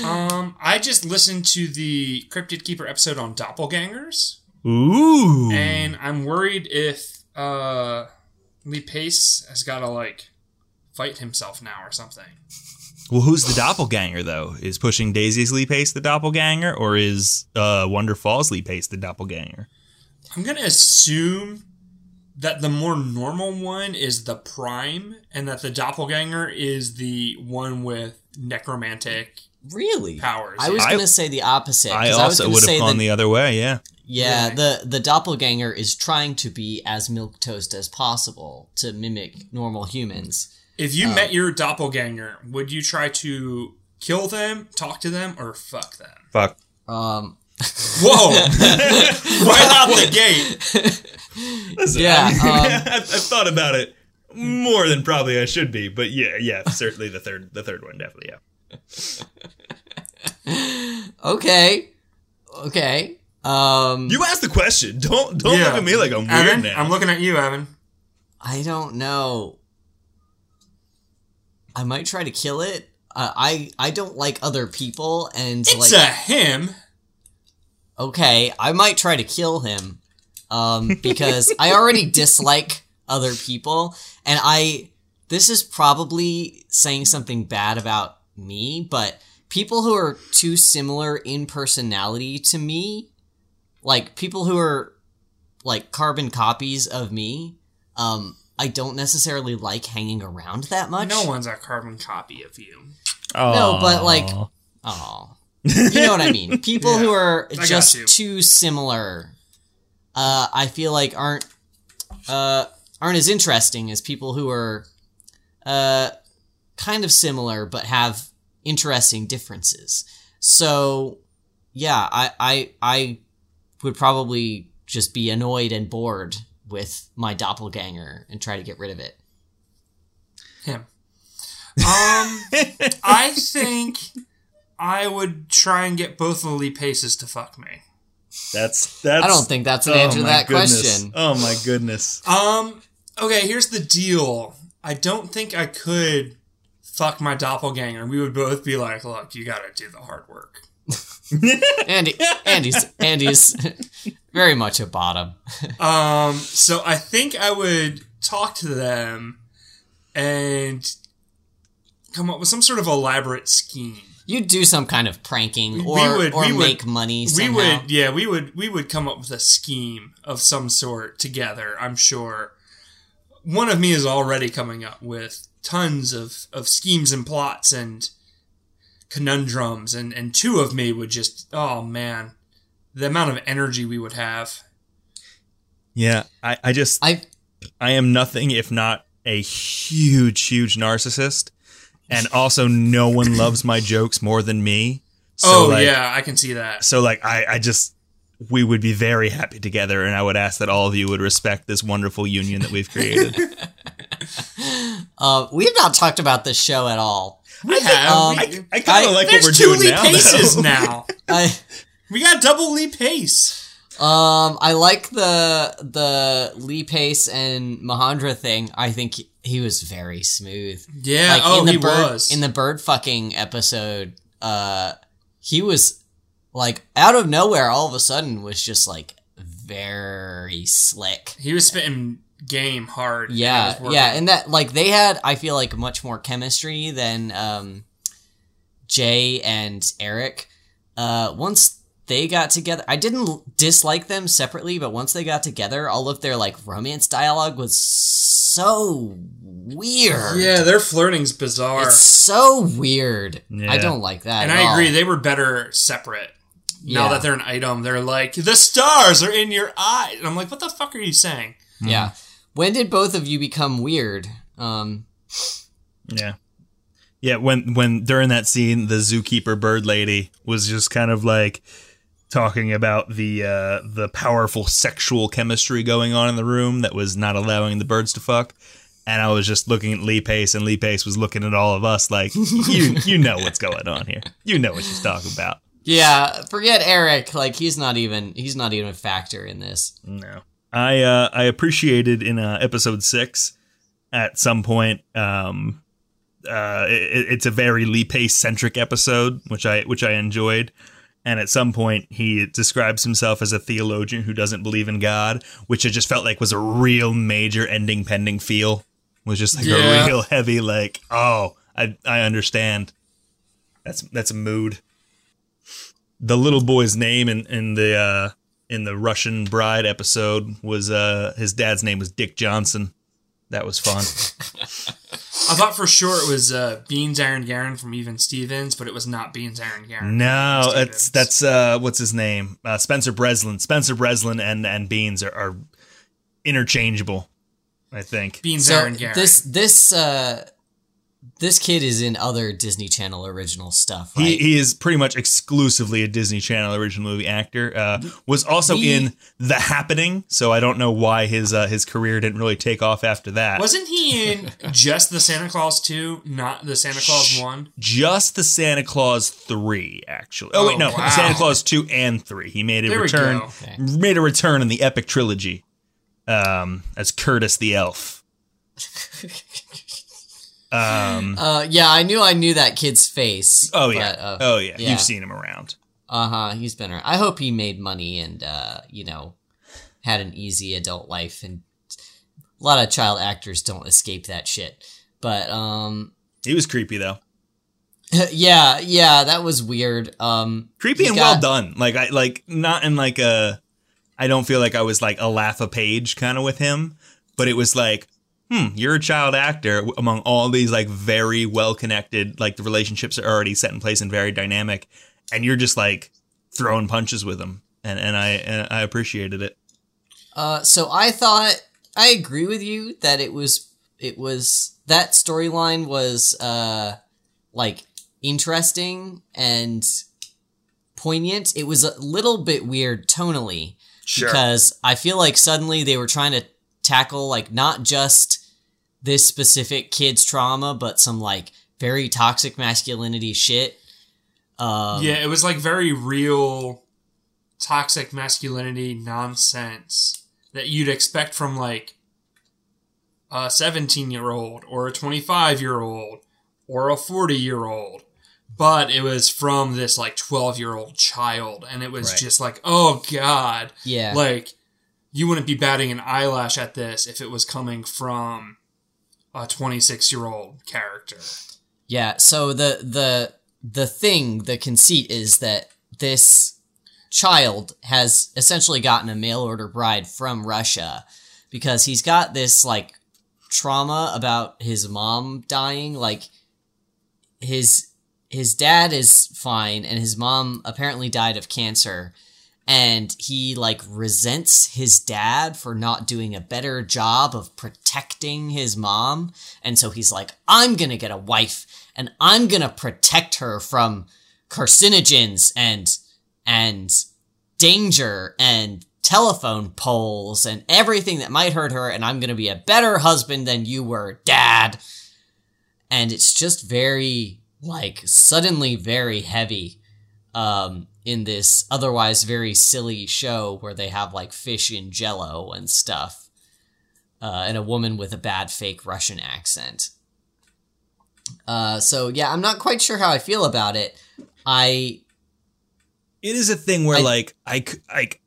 Um, I just listened to the Cryptid Keeper episode on doppelgangers, Ooh. and I'm worried if uh, Lee Pace has got to like fight himself now or something. Well, who's the doppelganger though? Is pushing Daisy's Lee Pace the doppelganger, or is uh, Wonderfalls Lee Pace the doppelganger? I'm gonna assume that the more normal one is the prime, and that the doppelganger is the one with necromantic. Really? Powers, I was yeah. gonna say the opposite. 'cause I also gonna would have gone that- the other way. Yeah. Yeah, Really? the the doppelganger is trying to be as milk toast as possible to mimic normal humans. If you met your doppelganger, would you try to kill them, talk to them, or fuck them? Fuck. Um, Whoa! right out the gate. Listen, Yeah, I um, I've, I've thought about it more than probably I should be, but yeah, yeah, certainly the third, the third one, definitely, yeah. okay, okay. Um, You asked the question. Don't don't Yeah. look at me like I'm weird Evan, now. I'm looking at you, Evan. I don't know. I might try to kill it. Uh, I I don't like other people, and It's like a him. okay, I might try to kill him, um, because I already dislike other people, and I this is probably saying something bad about me, but people who are too similar in personality to me, like people who are like carbon copies of me, um, I don't necessarily like hanging around that much. No one's a carbon copy of you. No, but like, oh, you know what I mean. People who are got just too similar, uh, I feel like aren't uh, aren't as interesting as people who are uh, kind of similar but have interesting differences. So, yeah, I I I would probably just be annoyed and bored with my doppelganger and try to get rid of it. Him. Um, I think I would try and get both of the Paces to fuck me. that's that's. I don't think that's an oh answer to that goodness. question. Oh my goodness. Um, okay, here's the deal. I don't think I could fuck my doppelganger. We would both be like, look, you gotta do the hard work. Andy, Andy's, Andy's very much a bottom. Um, so I think I would talk to them and come up with some sort of elaborate scheme. You'd do some kind of pranking We or would- or we would- make money somehow. We would, yeah, we would, we would come up with a scheme of some sort together. I'm sure. One of me is already coming up with tons of of schemes and plots and conundrums, and and two of me would just, oh man, the amount of energy we would have. Yeah, I, I just I I am nothing if not a huge, huge narcissist, and also no one loves my jokes more than me. So oh like, yeah, I can see that. So like I, I just we would be very happy together, and I would ask that all of you would respect this wonderful union that we've created. uh, we have not talked about this show at all. We have. Um, I, I kind of like what we're doing now. There's two doing Lee now. Paces though. now. I We got double Lee Pace. um I like the the Lee Pace and Mahandra thing. I think he, he was very smooth. Yeah. like oh, in the he bird was. in the bird fucking episode uh he was like out of nowhere all of a sudden was just like very slick he was spitting game hard. Yeah was yeah and that like they had i feel like much more chemistry than um jay and eric uh once they got together i didn't dislike them separately but once they got together all of their like romance dialogue was so weird Yeah, their flirting's bizarre. It's so weird. Yeah. I don't like that. and at I all. agree, they were better separate. Now Yeah. that they're an item, they're like, the stars are in your eye. And I'm like, what the fuck are you saying? Yeah. When did both of you become weird? Um. Yeah. Yeah, when when during that scene the zookeeper bird lady was just kind of like talking about the uh the powerful sexual chemistry going on in the room that was not allowing the birds to fuck. And I was just looking at Lee Pace and Lee Pace was looking at all of us like you you know what's going on here. You know what she's talking about. Yeah. Forget Eric. Like he's not even. He's not even a factor in this. No. I uh I appreciated in uh, episode 6 at some point um uh it, it's a very Lee Pace centric episode which I which I enjoyed. And at some point he describes himself as a theologian who doesn't believe in God which I just felt like was a real major ending pending feel. Was just like Yeah. a real heavy like oh I I understand. That's that's a mood. The little boy's name in in the uh in the Russian Bride episode was uh his dad's name was Dick Johnson. That was fun. I thought for sure it was uh, Beans Aranguren from Even Stevens, but it was not Beans Aranguren. no, from Even that's that's uh what's his name? Uh, Spencer Breslin. Spencer Breslin and and Beans are, are interchangeable. I think. Beans So Aranguren. this this uh this kid is in other Disney Channel original stuff, right? He, he is pretty much exclusively a Disney Channel original movie actor. Uh, was also The- in The Happening, so I don't know why his uh, his career didn't really take off after that. Wasn't he in just the Santa Clause 2, not the Santa Clause 1? just the Santa Clause three, actually. Oh, wait, Oh, no, wow. Santa Clause two and three. He made a There we return. go. Okay. Made a return in the epic trilogy, um, as Curtis the Elf. Um, Uh, yeah, I knew I knew that kid's face. oh yeah, but, uh, oh yeah. yeah. You've seen him around. Uh huh. He's been around. I hope he made money and uh, you know, had an easy adult life. And a lot of child actors don't escape that shit. But um, He was creepy though. yeah, yeah, that was weird. Um, creepy and got- well done. Like I like not in like a. I don't feel like I was like a laugh a page kind of with him, but it was like, hmm, you're a child actor among all these like very well connected. Like the relationships are already set in place and very dynamic, and you're just like throwing punches with them, and and I and I appreciated it. Uh, so I thought I agree with you that it was it was that storyline was uh like interesting and poignant. It was a little bit weird tonally because I feel like suddenly they were trying to tackle like not just this specific kid's trauma, but some like very toxic masculinity shit. Um, yeah, it was like very real toxic masculinity nonsense that you'd expect from like a 17 year old or a 25 year old or a 40 year old. But it was from this like 12 year old child. And it was Right. just like, oh God. yeah. Like, you wouldn't be batting an eyelash at this if it was coming from a 26 year old character. Yeah, so the the the thing, the conceit is that this child has essentially gotten a mail order bride from Russia because he's got this like trauma about his mom dying like his his dad is fine and his mom apparently died of cancer and he like resents his dad for not doing a better job of protecting his mom. And so he's like i'm gonna get a wife and i'm gonna protect her from carcinogens and and danger and telephone poles and everything that might hurt her and i'm gonna be a better husband than you were dad. And it's just very like suddenly very heavy um in this otherwise very silly show where they have like fish in jello and stuff uh, and a woman with a bad fake russian accent. Uh so yeah i'm not quite sure how i feel about it. I it is a thing where I- like I like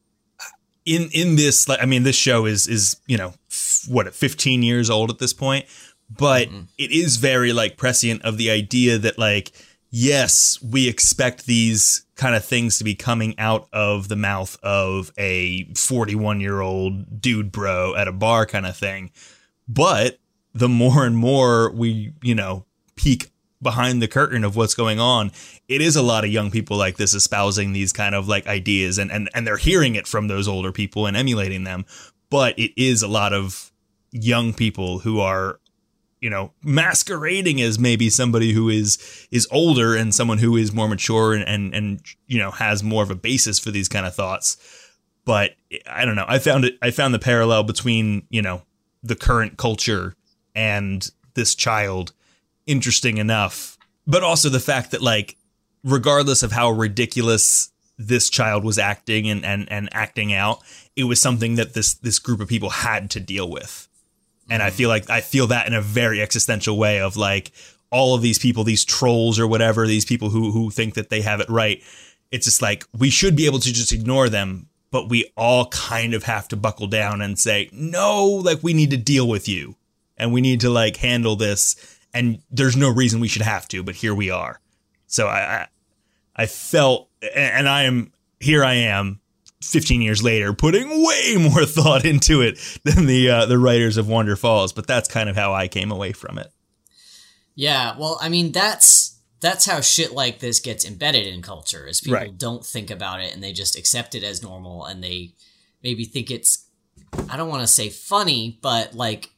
in in this like I mean this show is is you know f- what 15 years old at this point but it is very like prescient of the idea that like yes we expect these kind of things to be coming out of the mouth of a 41 year old dude bro at a bar kind of thing. But the more and more we you know peek behind the curtain of what's going on it is a lot of young people like this espousing these kind of like ideas and and, and they're hearing it from those older people and emulating them. But it is a lot of young people who are you know masquerading as maybe somebody who is is older and someone who is more mature and and, and you know has more of a basis for these kind of thoughts but i don't know i found it i found the parallel between you know the current culture and this child interesting enough but also the fact that like regardless of how ridiculous this child was acting and, and, and acting out, it was something that this this group of people had to deal with. And I feel like I feel that in a very existential way of like all of these people, these trolls or whatever, these people who who think that they have it right. It's just like we should be able to just ignore them, but we all kind of have to buckle down and say, no, like we need to deal with you. And we need to like handle this. And there's no reason we should have to, but here we are. So I, I, I felt, and I am here. I am, 15 years later, putting way more thought into it than the uh, the writers of Wonderfalls. But that's kind of how I came away from it. Yeah, well, I mean that's that's how shit like this gets embedded in culture is people Right. don't think about it and they just accept it as normal and they maybe think it's I don't want to say funny, but like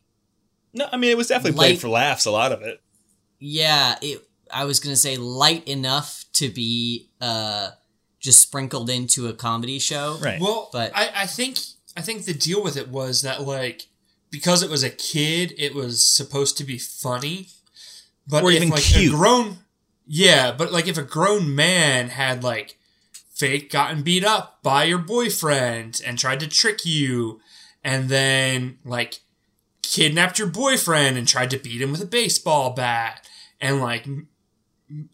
No, I mean it was definitely Light- played for laughs. A lot of it. yeah, it I was going to say light enough to be uh just sprinkled into a comedy show. Right. Well, But- I, I think I think the deal with it was that like because it was a kid, it was supposed to be funny, but Or if even like cute. a grown, yeah, but like if a grown man had like fake gotten beat up by your boyfriend and tried to trick you, and then like kidnapped your boyfriend and tried to beat him with a baseball bat and like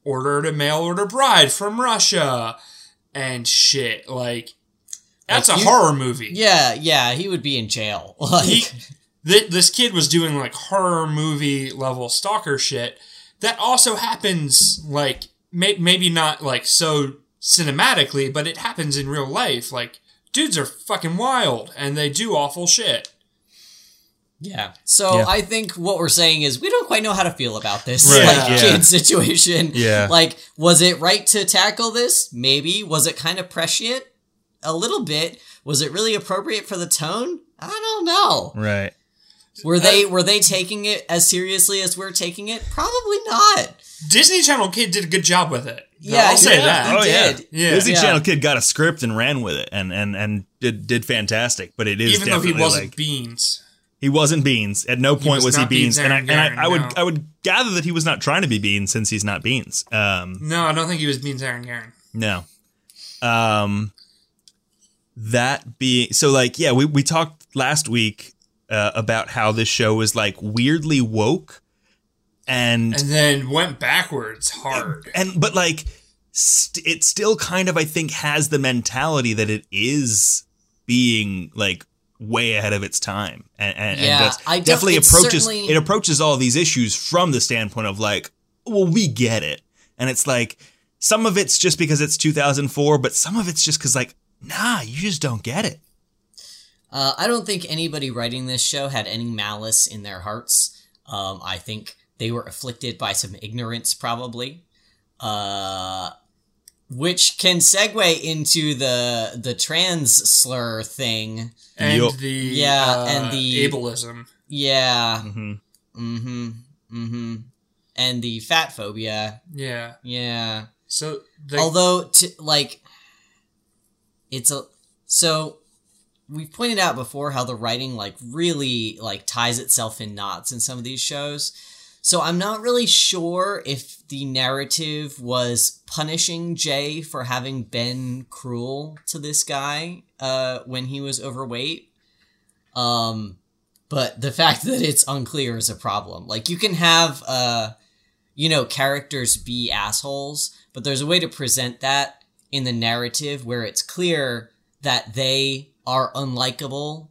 ordered a mail order bride from Russia and shit. Like that's Like, a you- horror movie. Yeah, yeah, he would be in jail. Like, He, th- this kid was doing like horror movie level stalker shit. That also happens like may- maybe not like so cinematically, but it happens in real life. Like dudes are fucking wild and they do awful shit. Yeah. So Yeah. I think what we're saying is we don't quite know how to feel about this Right, like yeah. kid situation. Yeah. Like, was it right to tackle this? Maybe. Was it kind of prescient? A little bit. Was it really appropriate for the tone? I don't know. Right. Were they were they taking it as seriously as we're taking it? Probably not. Disney Channel kid did a good job with it. Yeah, I'll say yeah, that. Oh yeah. did. Yeah. Disney Yeah. Channel kid got a script and ran with it and and and did did fantastic. But it is Even though he definitely wasn't like beans. He wasn't Beans. At no point was was, he Beans. Beans And I Aaron I, I would no. I would gather that he was not trying to be Beans since he's not Beans. Um No, I don't think he was beans Aranguren. No. Um that being so like yeah, we we talked last week uh, about how this show was like weirdly woke and And then went backwards hard. and but like st- it still kind of I think has the mentality that it is being like way ahead of its time and, and, Yeah, and that's- I def- definitely approaches certainly- it approaches all these issues from the standpoint of like well we get it and it's like some of it's just because it's 2004 but some of it's just because like nah you just don't get it Uh, I don't think anybody writing this show had any malice in their hearts. Um, I think they were afflicted by some ignorance, probably. Uh, which can segue into the the trans slur thing. And Yup. the Yeah, uh, and the- ableism. Yeah. mm-hmm. Mm-hmm. Mm-hmm. And the fat phobia. Yeah. Yeah. So the, Although, to, like, it's a so we've pointed out before how the writing like really like ties itself in knots in some of these shows. So I'm not really sure if the narrative was punishing Jay for having been cruel to this guy uh, when he was overweight. Um, but the fact that it's unclear is a problem. Like you can have uh, you know, characters be assholes, but there's a way to present that in the narrative where it's clear that they are unlikable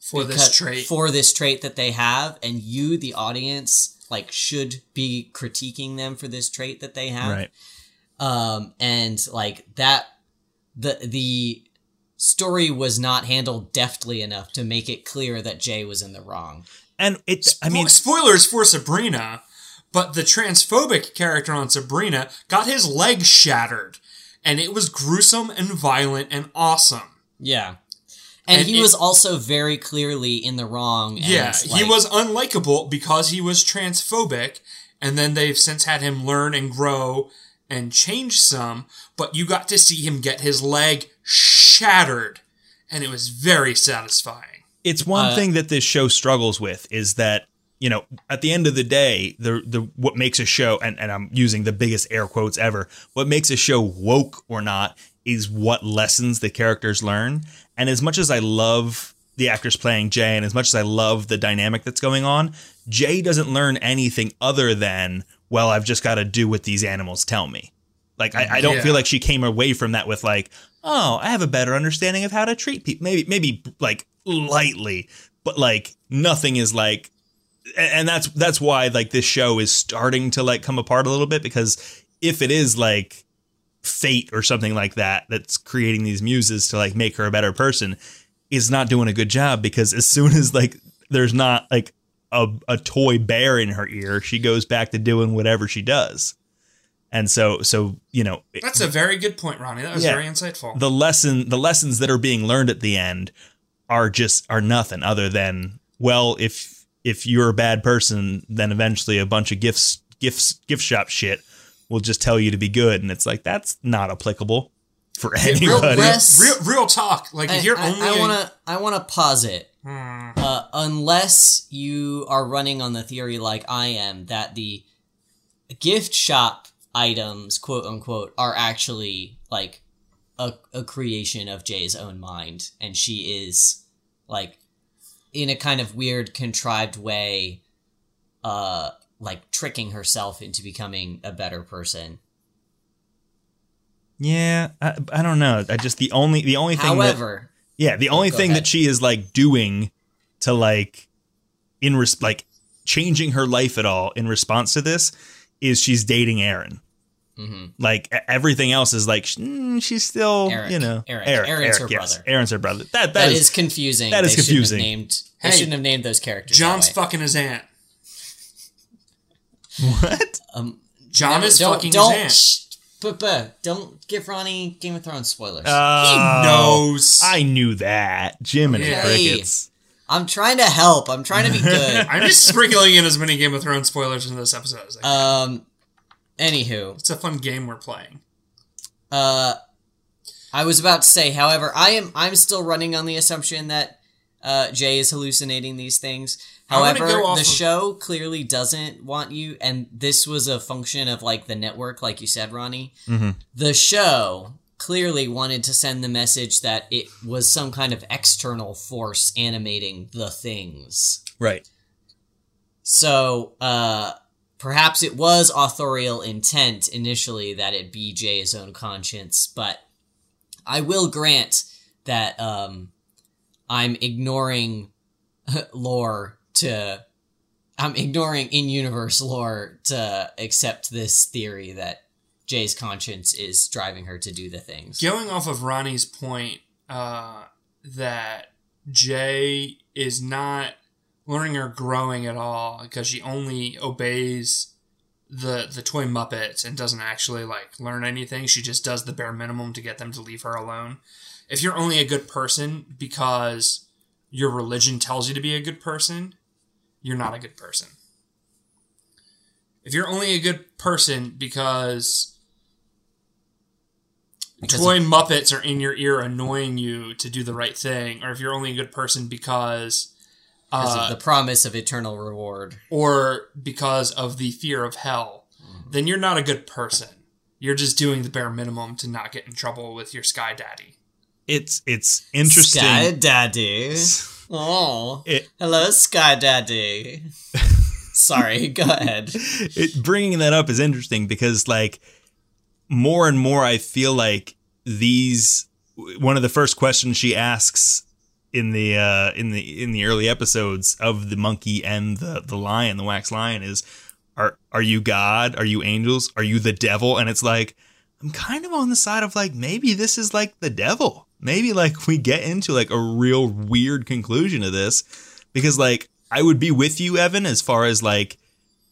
for this trait. for this trait that they have and you the audience like should be critiquing them for this trait that they have. Right. Um and like that the the story was not handled deftly enough to make it clear that Jay was in the wrong. And it i mean spoilers for Sabrina, but the transphobic character on Sabrina got his leg shattered, and it was gruesome and violent and awesome. yeah and, And he it- was also very clearly in the wrong and, yeah, he was unlikable because he was transphobic, and then they've since had him learn and grow and change some. But you got to see him get his leg shattered, and it was very satisfying. it's one Uh, thing that this show struggles with is that you know at the end of the day the the what makes a show and, and i'm using the biggest air quotes ever what makes a show woke or not is what lessons the characters learn and as much as i love the actors playing jay and as much as i love the dynamic that's going on jay doesn't learn anything other than well i've just got to do what these animals tell me like I, I don't Yeah. feel like she came away from that with like, oh, I have a better understanding of how to treat people. Maybe maybe like lightly, but like nothing is like and and that's that's why like this show is starting to like come apart a little bit because if it is like fate or something like that that's creating these muses to like make her a better person is not doing a good job because as soon as like there's not like a, a toy bear in her ear she goes back to doing whatever she does and so so you know That's a very good point, Ronnie. That was Yeah. very insightful. the lesson the lessons that are being learned at the end are just are nothing other than well if if you're a bad person then eventually a bunch of gifts gifts gift shop shit will just tell you to be good and it's like that's not applicable for anybody less- real, real talk. Like if you're I, only I, a- want to I want to pause it. Hmm. Uh, unless you are running on the theory like I am that the gift shop items, quote unquote, are actually like a, a creation of Jay's own mind, and she is like in a kind of weird, contrived way, uh, like tricking herself into becoming a better person. Yeah, I, I don't know. I just the only the only thing that However, Yeah, the only go thing ahead. that she is like doing to like in res- like changing her life at all in response to this is she's dating Aaron. Like e- everything else is like mm, she's still Mm-hmm. Eric. you know Eric. Aaron's her brother. Aaron's her brother. That that is, is, confusing. that is They shouldn't have confusing. Named, they shouldn't have named those characters. that John's way. fucking his aunt. What? John is don't, fucking don't, his aunt. shh, Papa, don't give Ronnie Game of Thrones spoilers. Uh, knows. I knew that. Jim and Yeah. crickets. I'm trying to help. I'm trying to be good. I'm just sprinkling in as many Game of Thrones spoilers in this episode as I can. um, anywho, it's a fun game we're playing. uh, I was about to say, however, I am I'm still running on the assumption that uh, Jay is hallucinating these things. I wanna However, the of- show clearly doesn't want you, and this was a function of like the network, like you said, Ronnie. Mm-hmm. The show clearly wanted to send the message that it was some kind of external force animating the things. Right. So, uh, perhaps it was authorial intent initially that it be Jay's own conscience, but I will grant that um, I'm ignoring lore to. I'm ignoring in universe lore to accept this theory that Jay's conscience is driving her to do the things. Going off of Ronnie's point uh, that Jay is not learning or growing at all because she only obeys the the toy Muppets and doesn't actually like learn anything. She just does the bare minimum to get them to leave her alone. If you're only a good person because your religion tells you to be a good person, you're not a good person. If you're only a good person because Because toy Muppets are in your ear annoying you to do the right thing, or if you're only a good person because, Because uh, of the promise of eternal reward. or because of the fear of hell, then you're not a good person. You're just doing the bare minimum to not get in trouble with your sky daddy. It's it's interesting. Sky Daddy. Oh, It- hello, Sky Daddy. Sorry, go ahead. it bringing that up is interesting because like more and more I feel like these one of the first questions she asks in the uh in the in the early episodes of the monkey and the the lion the wax lion is are are you god? Are you angels? Are you the devil? And it's like I'm kind of on the side of like maybe this is like the devil maybe like we get into like a real weird conclusion to this because like I would be with you Evan as far as like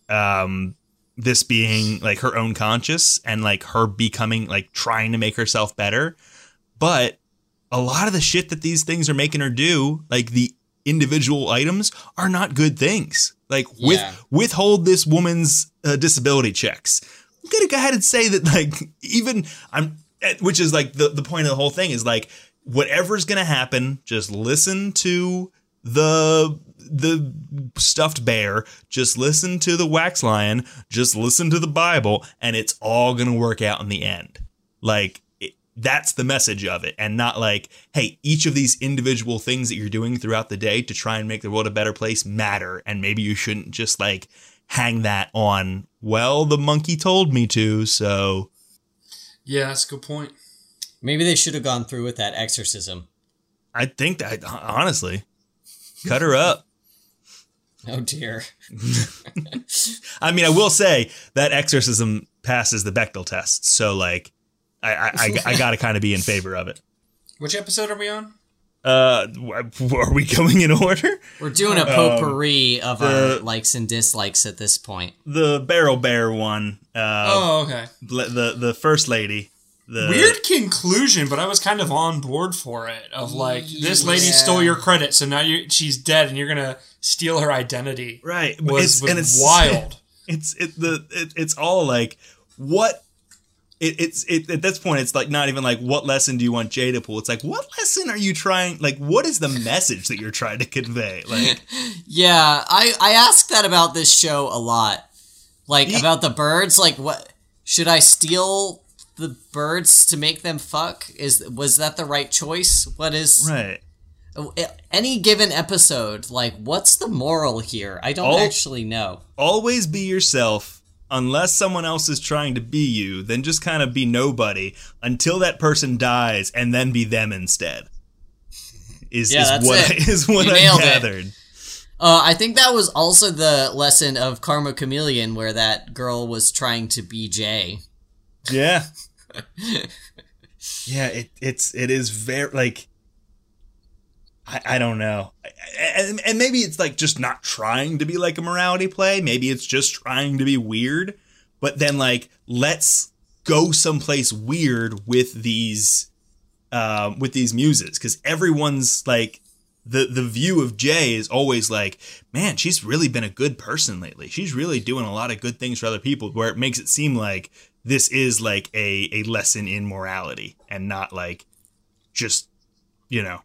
um this being like her own conscious and like her becoming like trying to make herself better. But a lot of the shit that these things are making her do like the individual items are not good things. Like with Yeah. withhold this woman's uh, disability checks. I'm gonna go ahead and say that like even i'm Eh, which is like the, the point of the whole thing is like whatever's gonna happen just listen to the the stuffed bear just listen to the wax lion just listen to the bible and it's all gonna work out in the end. Like it, that's the message of it and not like hey each of these individual things that you're doing throughout the day to try and make the world a better place matter and maybe you shouldn't just like hang that on well the monkey told me to so Yeah, that's a good point. Maybe they should have gone through with that exorcism. i think that honestly cut her up Oh dear. I mean, I will say that exorcism passes the Bechdel test, so like, I I, I, I got to kind of be in favor of it. Which episode are we on? Uh, are we going in order? We're doing a Um, potpourri of our likes and dislikes at this point. The Barrel Bear one. Uh, oh, okay. the the first lady. The Weird conclusion, but I was kind of on board for it. Of like, this lady Yeah. stole your credit, so now you she's dead, and you're gonna steal her identity. right Was, It's- was and it's wild. It's it the it, it's all like what. It, it's it, at this point. It's like not even like what lesson do you want Jay to pull. It's like what lesson are you trying? Like what is the message that you're trying to convey? Like Yeah, I I ask that about this show a lot. Like Ye- about the birds, like what should I steal the birds to make them fuck? Is was that the right choice? What is right. any given episode, like what's the moral here? I don't actually know. Always be yourself. Unless someone else is trying to be you, then just kind of be nobody until that person dies, and then be them instead. Is, Yeah, is what it. I, is what You I it. gathered. Uh, I think that was also the lesson of Karma Chameleon, where that girl was trying to be Jay. Yeah. yeah, it it's it is very like I, I don't know. And, and maybe it's like just not trying to be like a morality play. Maybe it's just trying to be weird. But then like let's go someplace weird with these um with these muses cuz everyone's like the the view of Jay is always like, man, she's really been a good person lately. She's really doing a lot of good things for other people where it makes it seem like this is like a a lesson in morality and not like just you know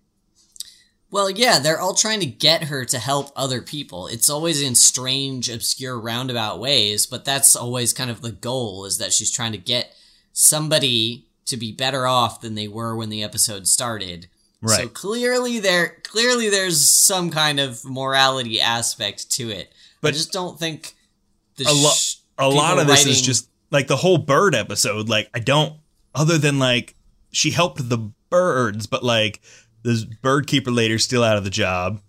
Well, yeah, they're all trying to get her to help other people. It's always in strange, obscure, roundabout ways, but that's always kind of the goal is that she's trying to get somebody to be better off than they were when the episode started. Right. So clearly there clearly there's some kind of morality aspect to it. But I just don't think the a lot sh- a lot of this is just like the whole bird episode like i don't other than like she helped the birds but like this bird keeper later still out of the job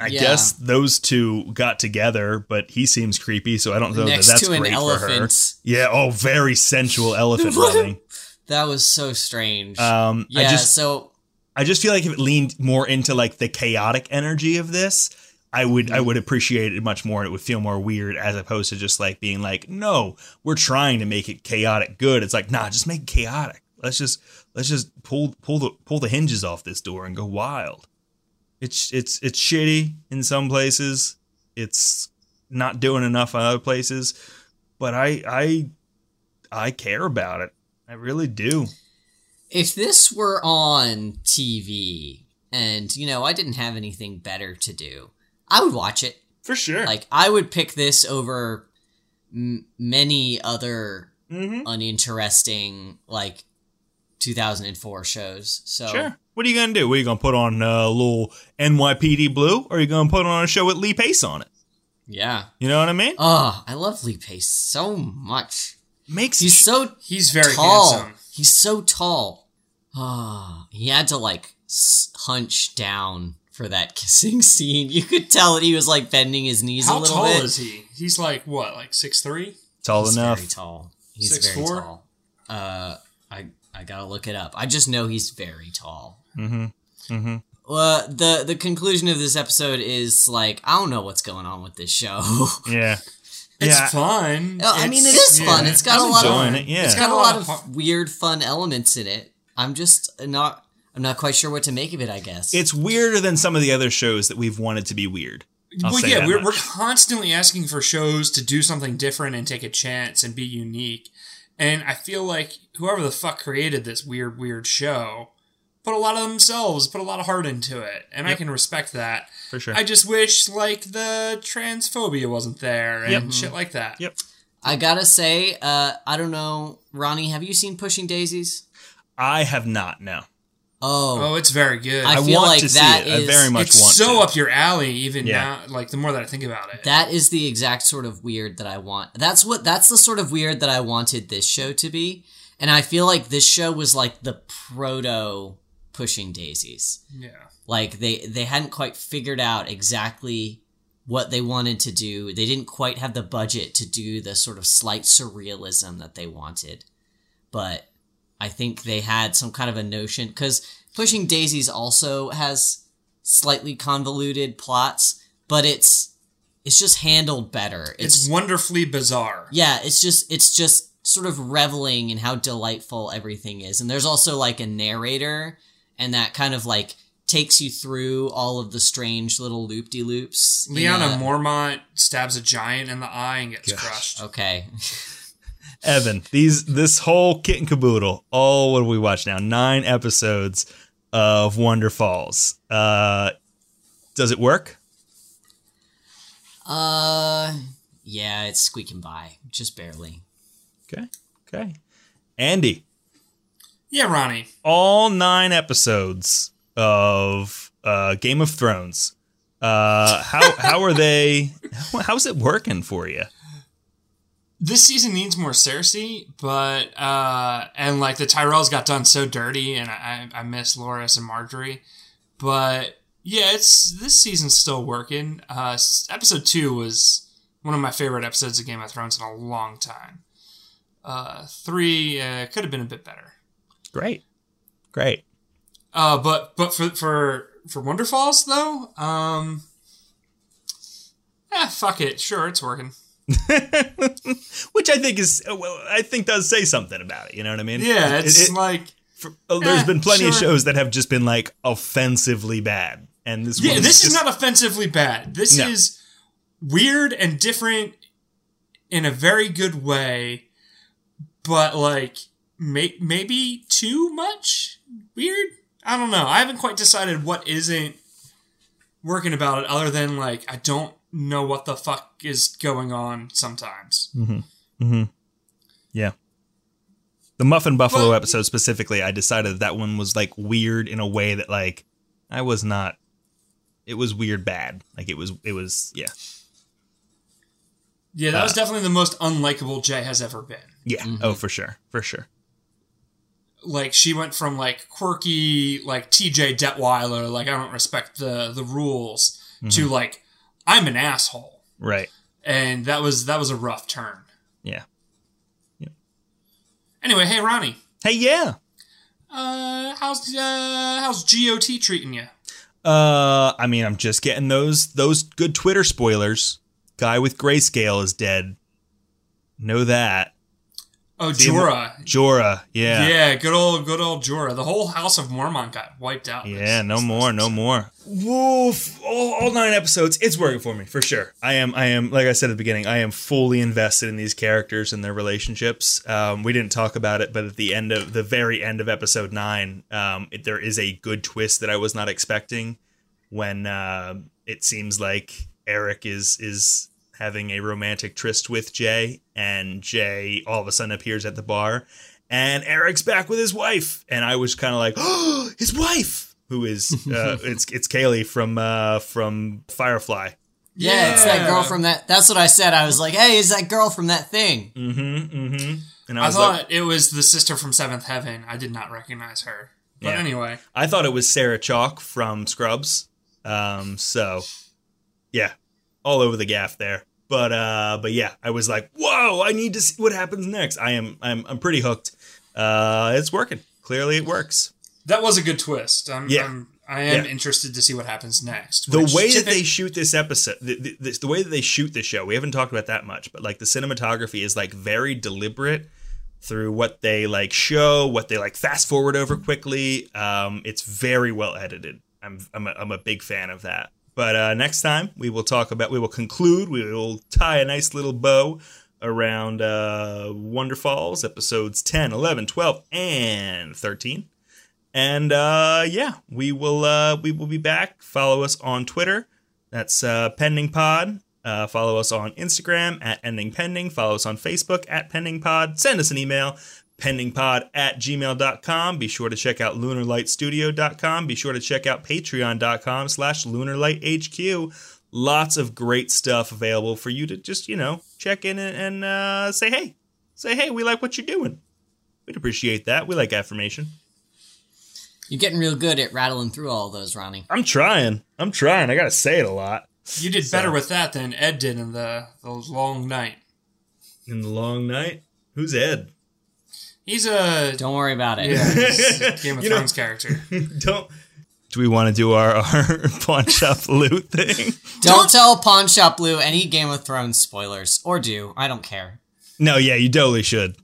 i Yeah. guess those two got together but he seems creepy so i don't know next that that's to an great for her elephant. yeah oh very sensual elephant running That was so strange. um yeah, i just so I just feel like if it leaned more into like the chaotic energy of this, I would Mm-hmm. I would appreciate it much more. It would feel more weird as opposed to just like being like, no, we're trying to make it chaotic good. It's like, nah, just make it chaotic. Let's just let's just pull pull the pull the hinges off this door and go wild. It's it's it's shitty in some places. It's not doing enough in other places, but I I I care about it. I really do. if this were on TV and, you know, I didn't have anything better to do, I would watch it. For sure. Like, I would pick this over m- many other mm-hmm. uninteresting, like, 2004 shows. So, Sure. What are you gonna do? What are you gonna put on uh, a little NYPD Blue, or are you gonna put on a show with Lee Pace on it? yeah. You know what I mean? Oh, I love Lee Pace so much. Makes He's so He's very tall. handsome. He's so tall. Ah, he had to like hunch down for that kissing scene. You could tell that he was like bending his knees a How little tall bit. is he? He's like what, like six three? tall He's enough. very tall. He's 6'4"? very tall. Uh, I I gotta look it up. I just know he's very tall. Mm-hmm. Mm-hmm. Uh, the the conclusion of this episode is like I don't know what's going on with this show. Yeah. It's yeah. fun. Oh, I mean, It's- is fun. It's got I'm a lot of it, yeah. it's got Got a a lot lot of of weird, fun elements in it. I'm just not. I'm not quite sure what to make of it. I guess It's weirder than some of the other shows that we've wanted to be weird. I'll well, yeah, we're, much. we're constantly asking for shows to do something different and take a chance and be unique. And I feel like whoever the fuck created this weird, weird show put a lot of themselves, put a lot of heart into it. And I can respect that. for sure. I just wish, like, the transphobia wasn't there and Yep. shit like that. Yep. I gotta say, uh, I don't know, Ronnie. Have you seen Pushing Daisies? I have not. No. Oh, Oh, it's very good. I I feel want like to see that it. I very much want it's want so to. up your alley, even Yeah. now. Like, the more that I think about it. that is the exact sort of weird that I want. That's what. That's the sort of weird that I wanted this show to be. And I feel like this show was like the proto Pushing Daisies. yeah. Like they they hadn't quite figured out exactly what they wanted to do. They didn't quite have the budget to do the sort of slight surrealism that they wanted. But I think they had some kind of a notion cuz Pushing Daisies also has slightly convoluted plots, but it's it's just handled better. It's, wonderfully bizarre. yeah, it's just it's just sort of reveling in how delightful everything is. And there's also like a narrator and that kind of like takes you through all of the strange little loop de loops. Lyanna uh, Mormont stabs a giant in the eye and gets Gosh. crushed. Okay. Evan, these this whole kit and caboodle, all what do we watch now? Nine episodes of Wonderfalls. Uh, does it work? Uh yeah, it's squeaking by, just barely. Okay. Okay. Andy, Yeah, Ronnie. all nine episodes of uh, Game of Thrones. Uh, how how are they? How, how's it working for you? This season needs more Cersei, but uh, and like the Tyrells got done so dirty, and I I miss Loras and Margaery, but yeah, it's this season's still working. Uh, episode two was one of my favorite episodes of Game of Thrones in a long time. Uh, three uh, could have been a bit better. Great, great. Uh, but but for for for Wonderfalls though, um, yeah, fuck it, sure, it's working. Which I think is, I think does say something about it. You know what I mean? Yeah, it's it- like for- oh, there's eh, been plenty of shows that have just been like offensively bad, and this Yeah, one this is just- not offensively bad. This No. is weird and different in a very good way, but like may- maybe too much weird. I don't know. I haven't quite decided what isn't working about it, other than like I don't know what the fuck is going on sometimes. mm-hmm. mm-hmm. Yeah. The Muffin Buffalo Well- episode specifically, I decided that, that one was like weird in a way that like I was not it was weird bad. Like it was it was yeah. Yeah, that was uh, definitely the most unlikable Jaye has ever been. Yeah. Mm-hmm. Oh for sure. For sure. like she went from like quirky like TJ Detweiler, like I don't respect the the rules, to mm-hmm. like I'm an asshole, Right. and that was that was a rough turn. Yeah. Anyway, hey Ronnie, Hey yeah. uh, how's uh, how's GOT treating you? Uh I mean I'm just getting those those good Twitter spoilers. Guy with grayscale is dead. Know that. Oh, See, Jorah. Jorah, yeah. Yeah, good old good old Jorah. The whole House of Mormont got wiped out. Yeah, this- no this- more, this- no more. Woof! All, all nine episodes, it's working for me for sure. I am, I am, like I said at the beginning, I am fully invested in these characters and their relationships. Um, we didn't talk about it, but at the end of the very end of episode nine, um, it, there is a good twist that I was not expecting when uh, it seems like Eric is is having a romantic tryst with Jaye, and Jaye all of a sudden appears at the bar, and Eric's back with his wife, and I was kind of like, oh, his wife, who is uh, it's it's Kaylee from uh, from Firefly. Yeah, it's that girl from that. That's what I said. I was like, "Hey, is that girl from that thing?" Mm-hmm. Mm-hmm. And I I was thought like, it was the sister from Seventh Heaven. I did not recognize her. But Yeah. anyway, I thought it was Sarah Chalke from Scrubs. Um, so yeah, all over the gaff there. But uh, but yeah, I was like, whoa, I need to see what happens next. I am I'm I'm pretty hooked. Uh, it's working. Clearly, it works. that was a good twist. I'm, Yeah. I'm, I am Yeah. interested to see what happens next. the way that they shoot this episode the, the, the, the way that they shoot the show we haven't talked about that much but like the cinematography is like very deliberate through what they like show what they like fast forward over quickly um it's very well edited i'm i'm a, I'm a big fan of that but uh next time we will talk about we will conclude we will tie a nice little bow around uh Wonderfalls episodes 10 11 12 and 13 and uh, yeah, we will uh, we will be back. Follow us on Twitter. That's uh, Pending Pod. Uh, follow us on Instagram at Ending Pending. Follow us on Facebook at Pending Pod. Send us an email, pendingpod at gmail.com. Be sure to check out lunarlightstudio.com. Be sure to check out patreon.com slash lunarlighthq. Lots of great stuff available for you to just, you know, check in and, and uh, say, hey, say, hey, we like what you're doing. We'd appreciate that. We like affirmation. You're getting real good at rattling through all those, Ronnie. I'm trying. I'm trying. I gotta say it a lot. you did better with that than Ed did in the the long night. In the long night, who's Ed? He's a Don't worry about it. yeah, he's a Game of You know- Thrones character. Don't. Do we want to do our our pawn shop loot thing? Don't tell Pawn Shop Blue any Game of Thrones spoilers, or do. I don't care. No, yeah, you totally should.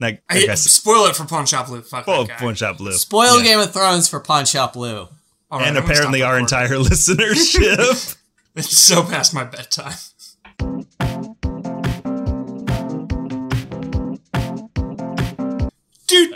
Like, I I, guess. spoil it for Pawn Shop Luke. Fuck Oh, that guy. pawn shop blue. Spoil Yeah. Game of Thrones for Pawn Shop Blue. All right, and I'm gonna apparently stop our recording. entire listenership. It's so past my bedtime.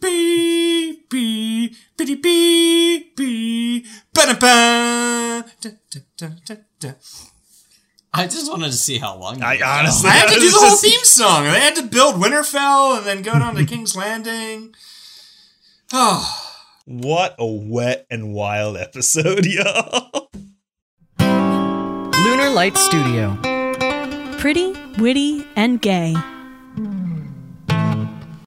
Beep, beep, bitty beep, beep, ba-da-ba. Da, da. I just wanted to see how long. I honestly- I had to do the whole theme song. They had to build Winterfell and then go down to King's Landing. Oh. What a wet and wild episode, y'all. Lunar Light Studio. Pretty, witty, and gay.